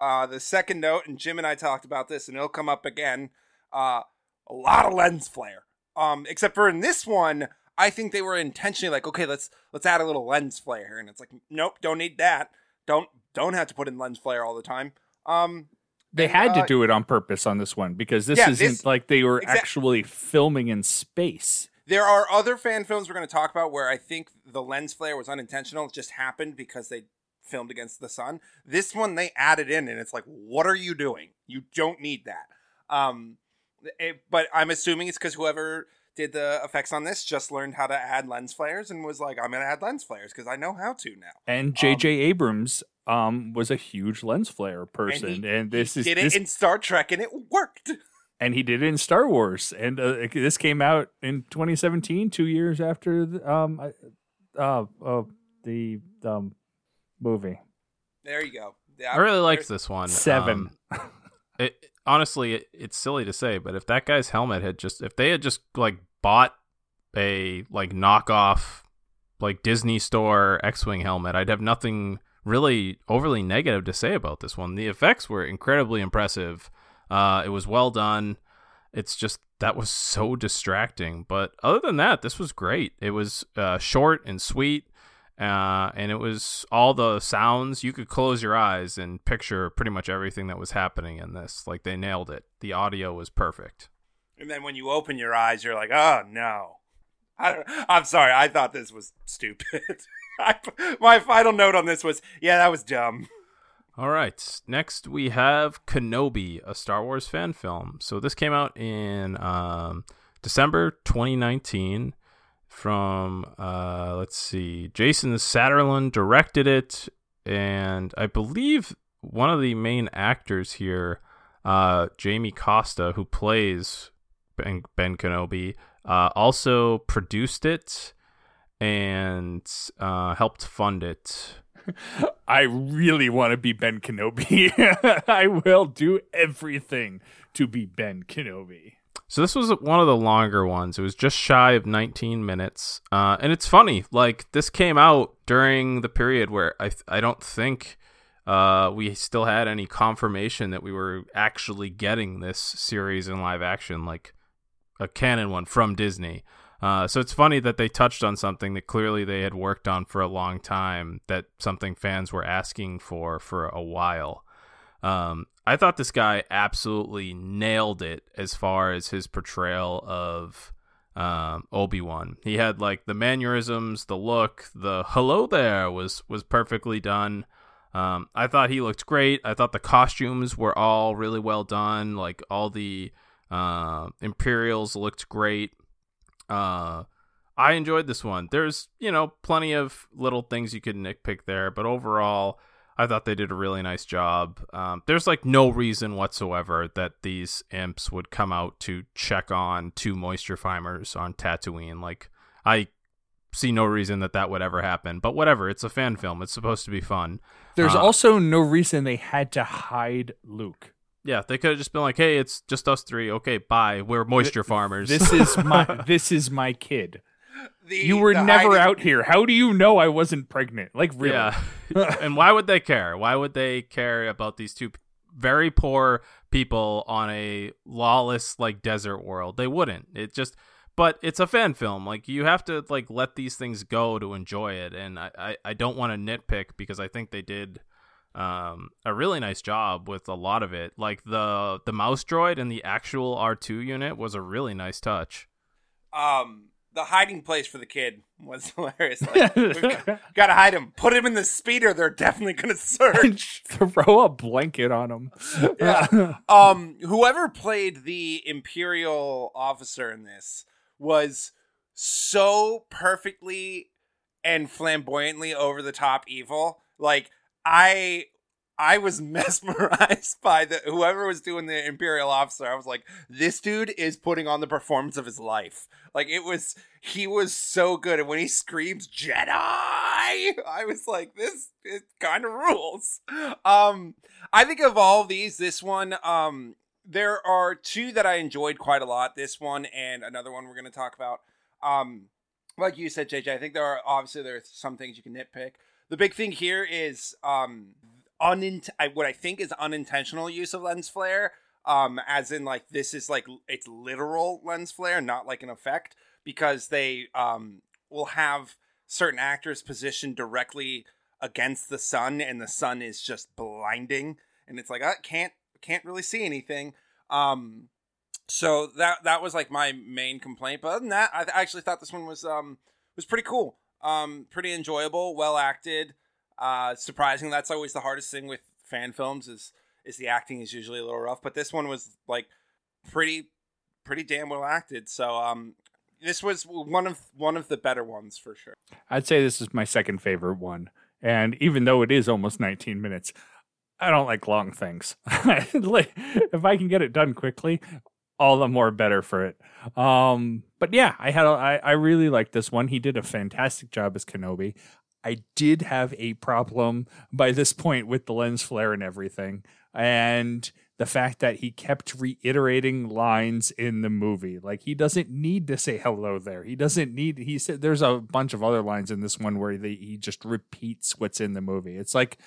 Uh, the second note, and Jim and I talked about this, and it'll come up again. Uh, a lot of lens flare. Um, except for in this one, I think they were intentionally like, okay, let's let's add a little lens flare, and it's like, nope, don't need that. Don't don't have to put in lens flare all the time. Um, They And, had to uh, do it on purpose on this one because this Yeah, isn't this- like they were exact- actually filming in space. There are other fan films we're going to talk about where I think the lens flare was unintentional. It just happened because they filmed against the sun. This one they added in, and it's like, what are you doing? You don't need that. Um, it- but I'm assuming it's because whoever did the effects on this just learned how to add lens flares and was like, I'm going to add lens flares because I know how to now. And J.J. Abrams um, was a huge lens flare person, and, he- this he is did it this, in Star Trek, and it worked. and he did it in Star Wars, and uh, this came out in 2017, two years after the, um, uh, uh, the um, movie. There you go. Yeah, I really liked this one. Seven. Um, it honestly, it, it's silly to say, but if that guy's helmet had just, if they had just like bought a like knockoff like Disney store X-wing helmet, I'd have nothing really overly negative to say about this one. The effects were incredibly impressive. Uh, it was well done. It's just that was so distracting. But other than that, this was great. It was uh, short and sweet. Uh, and it was all the sounds you could close your eyes and picture pretty much everything that was happening in this. Like they nailed it. The audio was perfect. And then when you open your eyes, you're like, oh no. I don't, I'm sorry. I thought this was stupid. I, my final note on this was, yeah, that was dumb. All right. Next, we have Kenobi, a Star Wars fan film. So this came out in um, December 2019. From uh, let's see, Jason Satterlund directed it, and I believe one of the main actors here, uh, Jamie Costa, who plays Ben, ben Kenobi, uh, also produced it and uh, helped fund it. I really want to be Ben Kenobi. I will do everything to be Ben Kenobi. So this was one of the longer ones. It was just shy of 19 minutes, uh, and it's funny. Like this came out during the period where I I don't think uh, we still had any confirmation that we were actually getting this series in live action, like a canon one from Disney. Uh, so it's funny that they touched on something that clearly they had worked on for a long time, that something fans were asking for for a while. Um, I thought this guy absolutely nailed it as far as his portrayal of um, Obi Wan. He had like the mannerisms, the look, the hello there was was perfectly done. Um, I thought he looked great. I thought the costumes were all really well done. Like all the uh, Imperials looked great. Uh, I enjoyed this one. There's you know plenty of little things you could nitpick there, but overall. I thought they did a really nice job. Um, there's like no reason whatsoever that these imps would come out to check on two moisture farmers on Tatooine. Like, I see no reason that that would ever happen. But whatever, it's a fan film. It's supposed to be fun. There's Uh, also no reason they had to hide Luke. Yeah, they could have just been like, "Hey, it's just us three. Okay, bye. We're moisture farmers." This is my this is my kid. The, You were the never hiding- out here. How do you know I wasn't pregnant? Like really? Yeah. and why would they care? Why would they care about these two very poor people on a lawless like desert world? They wouldn't. It just but it's a fan film. Like you have to like let these things go to enjoy it. And I, I, I don't want to nitpick because I think they did um a really nice job with a lot of it. Like the the mouse droid and the actual R2 unit was a really nice touch. Um, the hiding place for the kid was hilarious. Like, we've got to hide him. Put him in the speeder. They're definitely going to search. Throw a blanket on him. Yeah. um, whoever played the imperial officer in this was so perfectly and flamboyantly over the top evil. Like I I was mesmerized by the whoever was doing the imperial officer. I was like, this dude is putting on the performance of his life. Like it was he was so good and when he screams Jedi, I was like this it kind of rules. Um I think of all these this one um there are two that I enjoyed quite a lot. This one and another one we're going to talk about. Um like you said JJ, I think there are obviously there are some things you can nitpick. The big thing here is um unint- what I think is unintentional use of lens flare. Um, as in like this is like it's literal lens flare, not like an effect. because they um, will have certain actors positioned directly against the sun, and the sun is just blinding, and it's like I can't can't really see anything. Um, so that that was like my main complaint. But other than that, I actually thought this one was um was pretty cool. Um, pretty enjoyable, well acted. Uh, surprising. That's always the hardest thing with fan films is is the acting is usually a little rough. But this one was like pretty pretty damn well acted. So um, this was one of one of the better ones for sure. I'd say this is my second favorite one. And even though it is almost 19 minutes, I don't like long things. if I can get it done quickly, all the more better for it. Um, but yeah, I had a, I, I really liked this one. He did a fantastic job as Kenobi. I did have a problem by this point with the lens flare and everything, and the fact that he kept reiterating lines in the movie. Like he doesn't need to say hello there. He doesn't need. He said there's a bunch of other lines in this one where they, he just repeats what's in the movie. It's like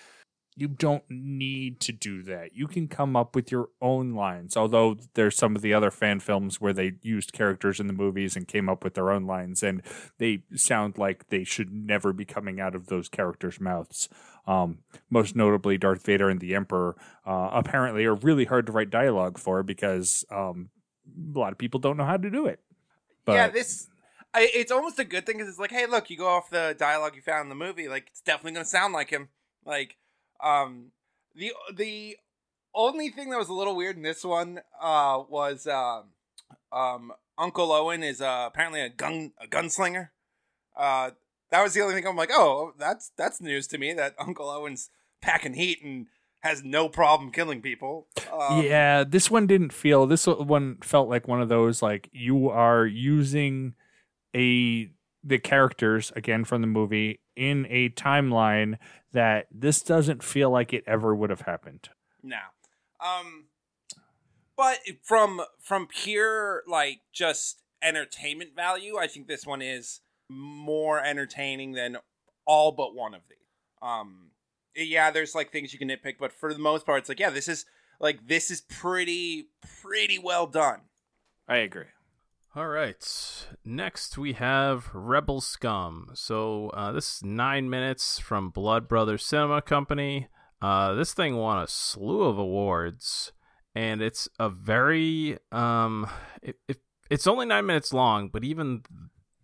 you don't need to do that. You can come up with your own lines. Although there's some of the other fan films where they used characters in the movies and came up with their own lines, and they sound like they should never be coming out of those characters' mouths. Um, most notably, Darth Vader and the Emperor uh, apparently are really hard to write dialogue for because um, a lot of people don't know how to do it. But yeah, this I, it's almost a good thing because it's like, hey, look, you go off the dialogue you found in the movie, like it's definitely going to sound like him. Like, um, the the only thing that was a little weird in this one uh, was um, um, Uncle Owen is uh, apparently a gun a gunslinger. Uh, that was the only thing I'm like, oh, that's that's news to me that Uncle Owen's packing heat and has no problem killing people. Um, yeah, this one didn't feel. This one felt like one of those like you are using a the characters again from the movie in a timeline that this doesn't feel like it ever would have happened. No. Um but from from pure like just entertainment value, I think this one is more entertaining than all but one of these. Um yeah, there's like things you can nitpick, but for the most part it's like yeah, this is like this is pretty pretty well done. I agree. All right. Next, we have Rebel Scum. So, uh, this is nine minutes from Blood Brothers Cinema Company. Uh, this thing won a slew of awards, and it's a very um, it, it, it's only nine minutes long, but even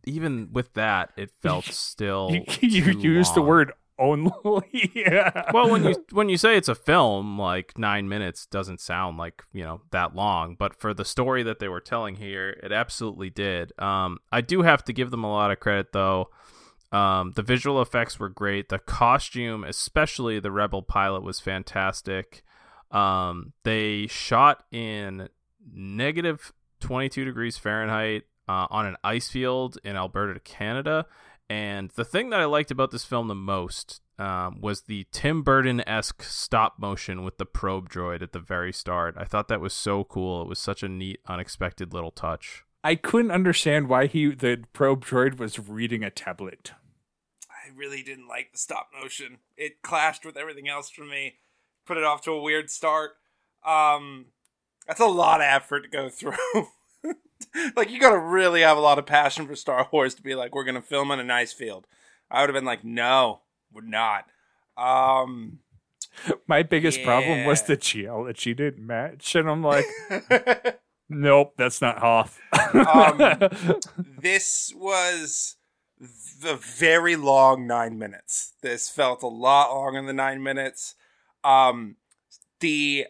even with that, it felt still. you you used the word only. yeah. Well, when you when you say it's a film, like nine minutes doesn't sound like you know that long, but for the story that they were telling here, it absolutely did. Um, I do have to give them a lot of credit though. Um, the visual effects were great. The costume, especially the Rebel pilot, was fantastic. Um, they shot in negative 22 degrees Fahrenheit uh, on an ice field in Alberta, Canada. And the thing that I liked about this film the most um, was the Tim Burton esque stop motion with the probe droid at the very start. I thought that was so cool. It was such a neat, unexpected little touch. I couldn't understand why he the probe droid was reading a tablet. I really didn't like the stop motion. It clashed with everything else for me. Put it off to a weird start. Um, that's a lot of effort to go through. like you gotta really have a lot of passion for Star Wars to be like, we're gonna film in an ice field. I would have been like, no, we're not. Um, My biggest problem was Yeah. the GL that she didn't match, and I'm like, nope, that's not Hoth. Um, this was the very long nine minutes. This felt a lot longer than nine minutes. Um, the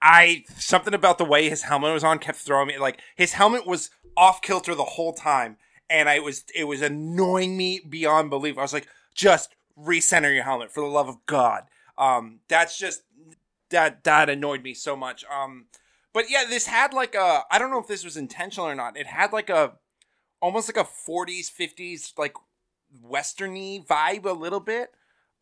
I something about the way his helmet was on kept throwing me like his helmet was off kilter the whole time, and I was it was annoying me beyond belief. I was like, just recenter your helmet for the love of God. Um, that's just that that annoyed me so much. Um, but yeah, this had like a I don't know if this was intentional or not. It had like a almost like a 40s 50s like westerny vibe a little bit.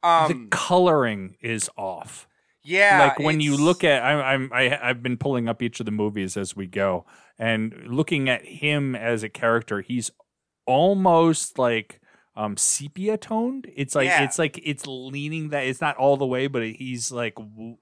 Um, the coloring is off. Yeah, like when you look at I, I'm I, I've been pulling up each of the movies as we go, and looking at him as a character, he's almost like um sepia toned. It's like Yeah. it's like it's leaning that it's not all the way, but he's like w-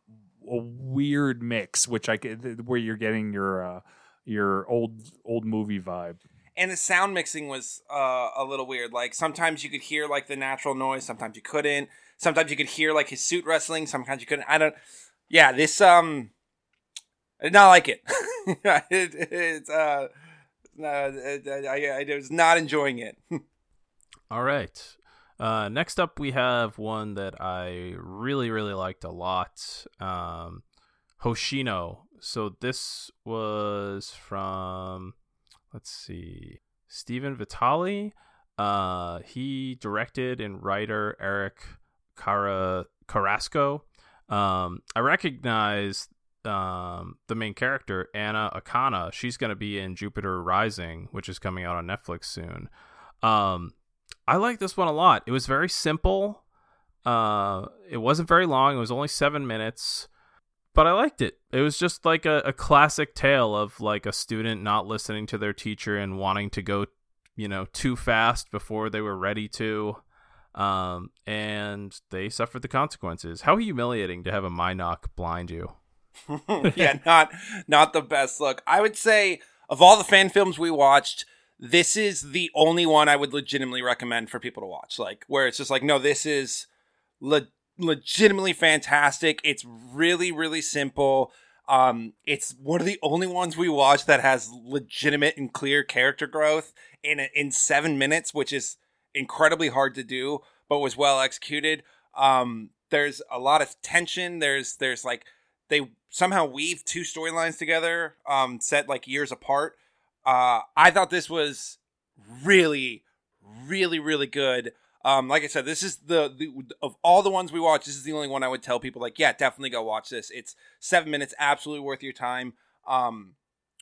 a weird mix, which I where you're getting your uh your old old movie vibe. and the sound mixing was uh, a little weird. Like sometimes you could hear like the natural noise, sometimes you couldn't. Sometimes you could hear like his suit wrestling, sometimes you couldn't. I don't. Yeah, this um, I did not like it. it it's uh, uh, I, I was not enjoying it. All right. Uh, next up, we have one that I really, really liked a lot. Um, Hoshino. So this was from, let's see, Stephen Vitale. Uh, he directed and writer Eric Cara Carrasco. Um, I recognize um, the main character Anna Akana. She's going to be in Jupiter Rising, which is coming out on Netflix soon. Um, I like this one a lot. It was very simple. Uh, it wasn't very long. It was only seven minutes, but I liked it. It was just like a, a classic tale of like a student not listening to their teacher and wanting to go, you know, too fast before they were ready to. Um, and they suffered the consequences. How humiliating to have a Mynock blind you. yeah, not not the best look. I would say of all the fan films we watched, this is the only one I would legitimately recommend for people to watch. Like where it's just like, no, this is le- legitimately fantastic. It's really, really simple. Um, it's one of the only ones we watched that has legitimate and clear character growth in in seven minutes, which is incredibly hard to do, but was well executed. Um, there's a lot of tension. There's there's like they somehow weave two storylines together, um, set like years apart uh, I thought this was really, really, really good. Um, like I said, this is the, the of all the ones we watch, this is the only one I would tell people like, yeah, definitely go watch this. It's seven minutes, absolutely worth your time. Um,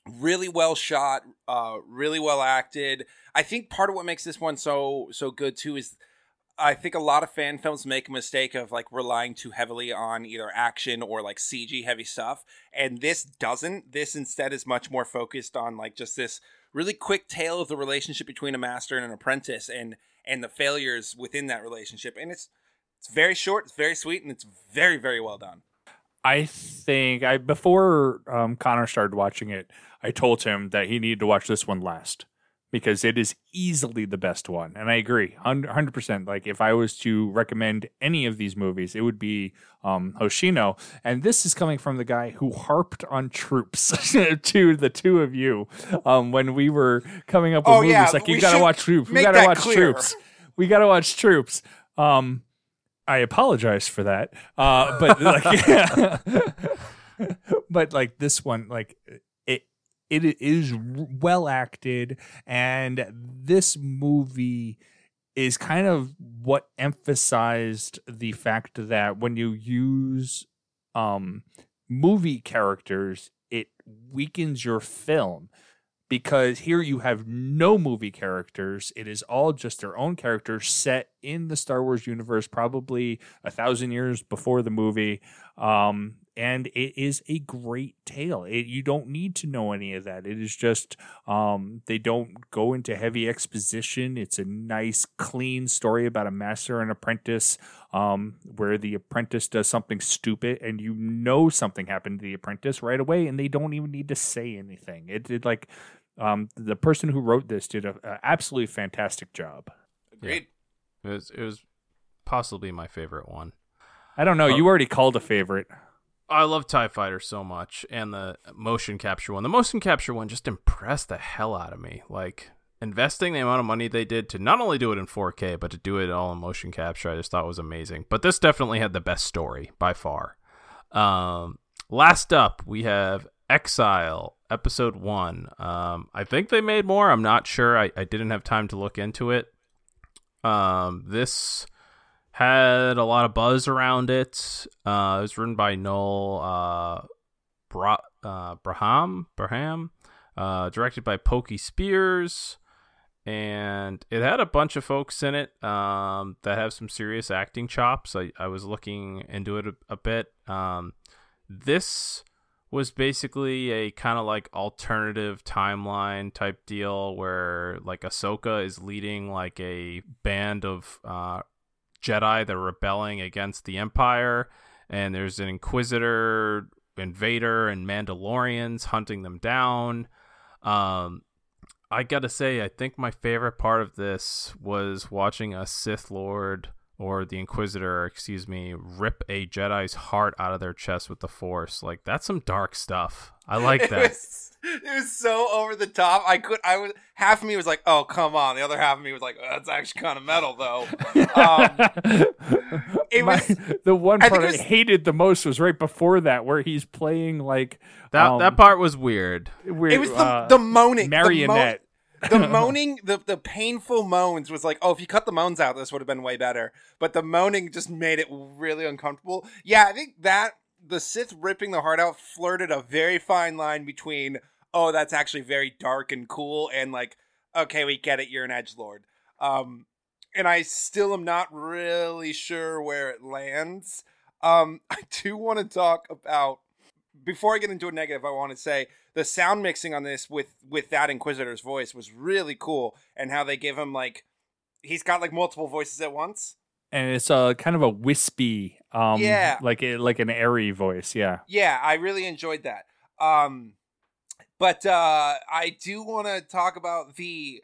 really well shot, uh, really well acted. I think part of what makes this one so so good too is I think a lot of fan films make a mistake of like relying too heavily on either action or like CG heavy stuff. And this doesn't. This instead is much more focused on like just this really quick tale of the relationship between a master and an apprentice and and the failures within that relationship. And it's it's very short, it's very sweet, and it's very, very well done. I think I before um, Connor started watching it, I told him that he needed to watch this one last because it is easily the best one. And I agree, 100%. Like, if I was to recommend any of these movies, it would be um, Hoshino. And this is coming from the guy who harped on troops to the two of you um, when we were coming up with Oh, movies. yeah, like, you got to watch Troops. We got to watch clear. Troops. We got to watch Troops. Um, I apologize for that. Uh, but like, but like this one, like it, is well acted, and this movie is kind of what emphasized the fact that when you use um movie characters, it weakens your film because here you have no movie characters. It is all just their own characters set in the Star Wars universe, probably a thousand years before the movie. Um, and it is a great tale. It, you don't need to know any of that. It is just um, they don't go into heavy exposition. It's a nice, clean story about a master and apprentice, um, where the apprentice does something stupid, and you know something happened to the apprentice right away, and they don't even need to say anything. It did like um, the person who wrote this did a, a absolutely fantastic job. Agreed. It was it was possibly my favorite one. I don't know. Oh. You already called a favorite. I love TIE Fighter so much, and the motion capture one. The motion capture one just impressed the hell out of me. Like, investing the amount of money they did to not only do it in 4K, but to do it all in motion capture, I just thought was amazing. But this definitely had the best story by far. Um, last up, we have Exile, episode one. Um, I think they made more. I'm not sure. I, I didn't have time to look into it. Um, this had a lot of buzz around it. Uh, it was written by Noel uh, Bra- uh, Braham, Braham, uh, directed by Pokey Spears, and it had a bunch of folks in it um, that have some serious acting chops. I, I was looking into it a, a bit. Um, this was basically a kind of like alternative timeline type deal where like Ahsoka is leading like a band of uh, Jedi that are rebelling against the Empire, and there's an Inquisitor, Invader, and Mandalorians hunting them down. Um, I gotta say, I think my favorite part of this was watching a Sith Lord or the Inquisitor, excuse me, rip a Jedi's heart out of their chest with the Force. Like that's some dark stuff. I like It that. was, it was so over the top. I could. I was half of me was like, "Oh, come on." The other half of me was like, oh, "That's actually kind of metal, though." Um, it My- was- the one part I, it was- hated the most was right before that, where he's playing like That um, that part was weird. it was the, uh, the moaning, the marionette. The moaning, the the painful moans was like, oh, if you cut the moans out, this would have been way better. But the moaning just made it really uncomfortable. Yeah, I think that the Sith ripping the heart out flirted a very fine line between, oh, that's actually very dark and cool, and like, okay, we get it, you're an edge lord. Um, and I still am not really sure where it lands. Um, I do want to talk about before I get into a negative. I want to say the sound mixing on this with with that Inquisitor's voice was really cool, and how they give him like he's got like multiple voices at once. and it's a kind of a wispy, um, Yeah. like a, like an airy voice. Yeah, Yeah, I really enjoyed that. Um, but uh, I do want to talk about the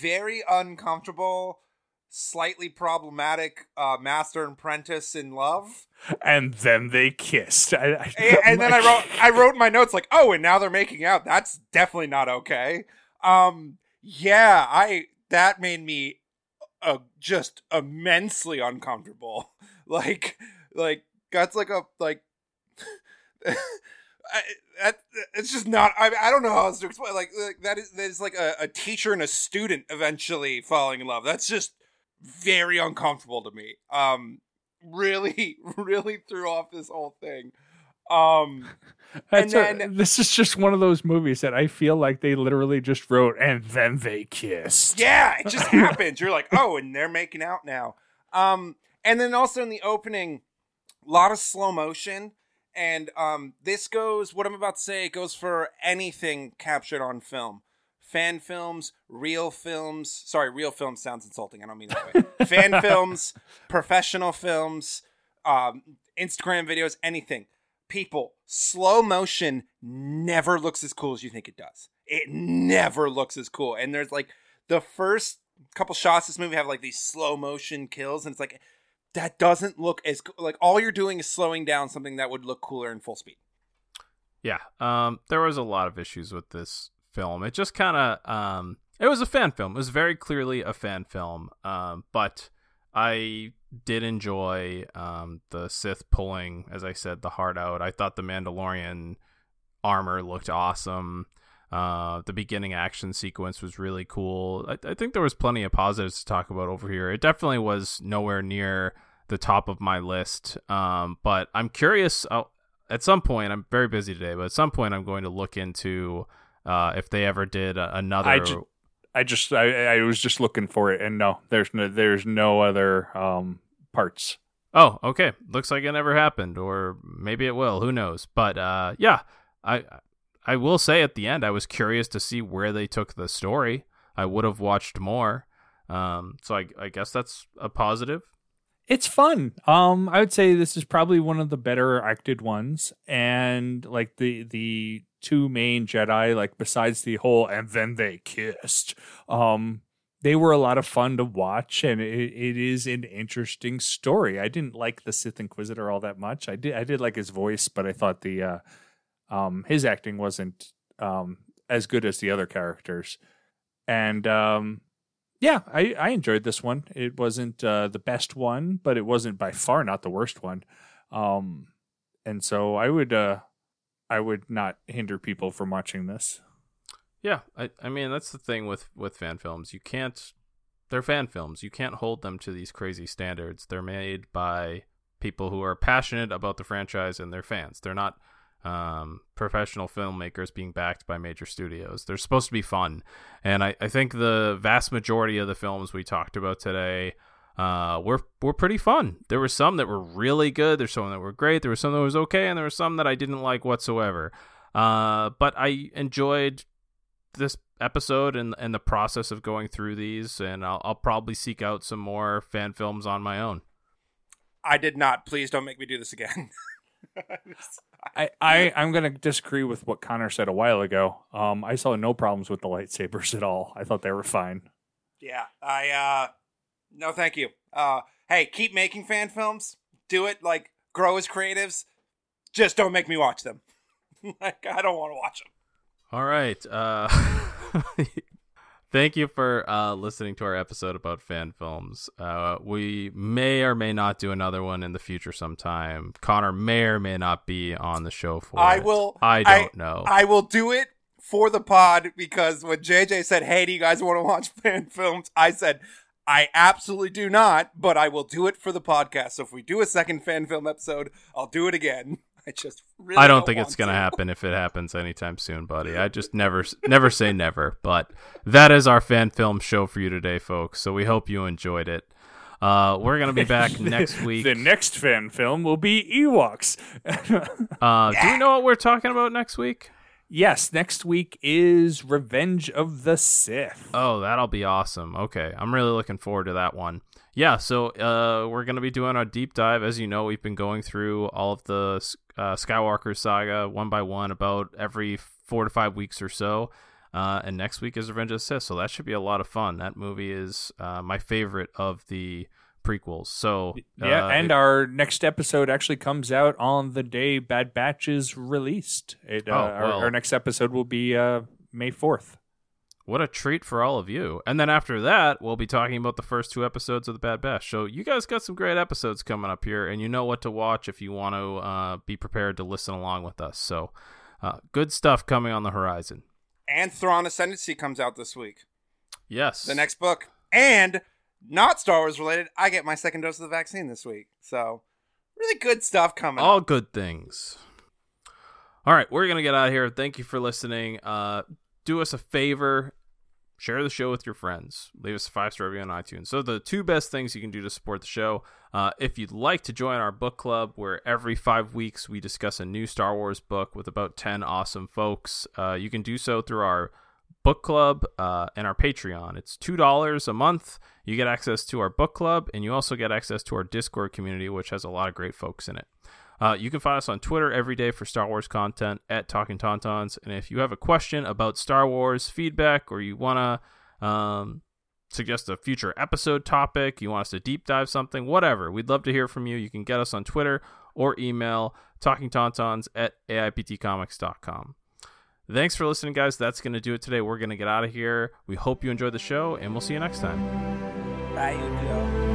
very uncomfortable, slightly problematic uh, master and apprentice in love. and then they kissed. I, I, and, and then I wrote I wrote my notes like, oh, and now they're making out. That's definitely not okay. Um, yeah, I that made me uh, just immensely uncomfortable. like, like that's like a like. I, that, it's just not. I, I don't know how else to explain. Like, like that is that is like a, a teacher and a student eventually falling in love. That's just very uncomfortable to me. Um, really, really threw off this whole thing. Um, and a- then- this is just one of those movies that I feel like they literally just wrote and then they kissed. yeah, it just happens. You're like, oh, and they're making out now. Um, and then also in the opening, a lot of slow motion. And um, this goes, what I'm about to say, it goes for anything captured on film. Fan films, real films. Sorry, real films sounds insulting. I don't mean that way. Fan films, professional films, um, Instagram videos, anything. People, slow motion never looks as cool as you think it does. It never looks as cool. And there's like the first couple shots this movie have like these slow motion kills, and it's like that doesn't look as co- like all you're doing is slowing down something that would look cooler in full speed. Yeah, um, there was a lot of issues with this film. It just kind of, um, it was a fan film. It was very clearly a fan film. Um, but I did enjoy um, the Sith pulling, as I said, the heart out. I thought the Mandalorian armor looked awesome. Uh, the beginning action sequence was really cool. I, I think there was plenty of positives to talk about over here. It definitely was nowhere near the top of my list. Um, but I'm curious. I'll, at some point, I'm very busy today, but at some point, I'm going to look into uh, if they ever did another. I ju- I just I, I was just looking for it, and no, there's no there's no other um parts. Oh, okay. Looks like it never happened, or maybe it will. Who knows? But uh, yeah, I I will say at the end, I was curious to see where they took the story. I would have watched more. Um, so I, I guess that's a positive. It's fun. Um, I would say this is probably one of the better acted ones, and like the the two main Jedi, like besides the whole and then they kissed, um, they were a lot of fun to watch, and it, it is an interesting story. I didn't like the Sith Inquisitor all that much. I did I did like his voice, but I thought the uh, um, his acting wasn't um as good as the other characters, and um yeah, I, I enjoyed this one. It wasn't uh, the best one, but it wasn't by far not the worst one. Um, and so I would uh, I would not hinder people from watching this. Yeah, I, I mean that's the thing with with fan films. You can't they're fan films. You can't hold them to these crazy standards. They're made by people who are passionate about the franchise and their fans. They're not um, professional filmmakers being backed by major studios. They're supposed to be fun. And I, I think the vast majority of the films we talked about today uh, were were pretty fun. There were some that were really good. There's some that were great. There was some that was okay, and there were some that I didn't like whatsoever. Uh, but I enjoyed this episode and and the process of going through these, and I'll, I'll probably seek out some more fan films on my own. I did not. Please don't make me do this again. I, I I'm gonna disagree with what Connor said a while ago. Um, I saw no problems with the lightsabers at all. I thought they were fine. Yeah, I uh no thank you. Uh hey, keep making fan films. Do it like grow as creatives. Just don't make me watch them. like I don't want to watch them. All right. Uh, thank you for uh, listening to our episode about fan films. Uh, we may or may not do another one in the future sometime. Connor may or may not be on the show for I it. will I don't know. I will do it for the pod because when JJ said, "Hey, do you guys want to watch fan films?" I said, "I absolutely do not, but I will do it for the podcast." So if we do a second fan film episode, I'll do it again. I just really I don't think want it's gonna happen if it happens anytime soon, buddy. I just never, never say never. But that is our fan film show for you today, folks. So we hope you enjoyed it. Uh, we're gonna be back next week. The next fan film will be Ewoks. Uh, do we know what we're talking about next week? yes, next week is Revenge of the Sith. Oh, that'll be awesome. Okay, I'm really looking forward to that one. Yeah, so uh, we're gonna be doing a deep dive. As you know, we've been going through all of the uh, Skywalker saga one by one, about every four to five weeks or so. Uh, and next week is Revenge of the Sith, so that should be a lot of fun. That movie is uh, my favorite of the prequels. So Yeah, uh, and it- our next episode actually comes out on the day Bad Batch is released. It, uh, Oh, our, well. our next episode will be uh, May 4th. What a treat for all of you. And then after that, we'll be talking about the first two episodes of The Bad Batch. So you guys got some great episodes coming up here, and you know what to watch if you want to uh, be prepared to listen along with us. So uh, good stuff coming on the horizon. And Thrawn Ascendancy comes out this week. Yes. The next book. And not Star Wars related, I get my second dose of the vaccine this week. So really good stuff coming. All up. good things. All right, we're going to get out of here. Thank you for listening. Uh, do us a favor share the show with your friends. Leave us a five star review on itunes. So the two best things you can do to support the show uh, if you'd like to join our book club where every five weeks we discuss a new star wars book with about 10 awesome folks uh, you can do so through our book club uh, and our patreon. It's $2 a month. You get access to our book club and you also get access to our discord community which has a lot of great folks in it uh, you can find us on Twitter every day for Star Wars content at Talking Tauntauns. And if you have a question about Star Wars feedback or you want to um, suggest a future episode topic, you want us to deep dive something, whatever, we'd love to hear from you. You can get us on Twitter or email talkingtauntauns at aiptcomics.com. Thanks for listening, guys. That's going to do it today. We're going to get out of here. We hope you enjoyed the show, and we'll see you next time. Bye.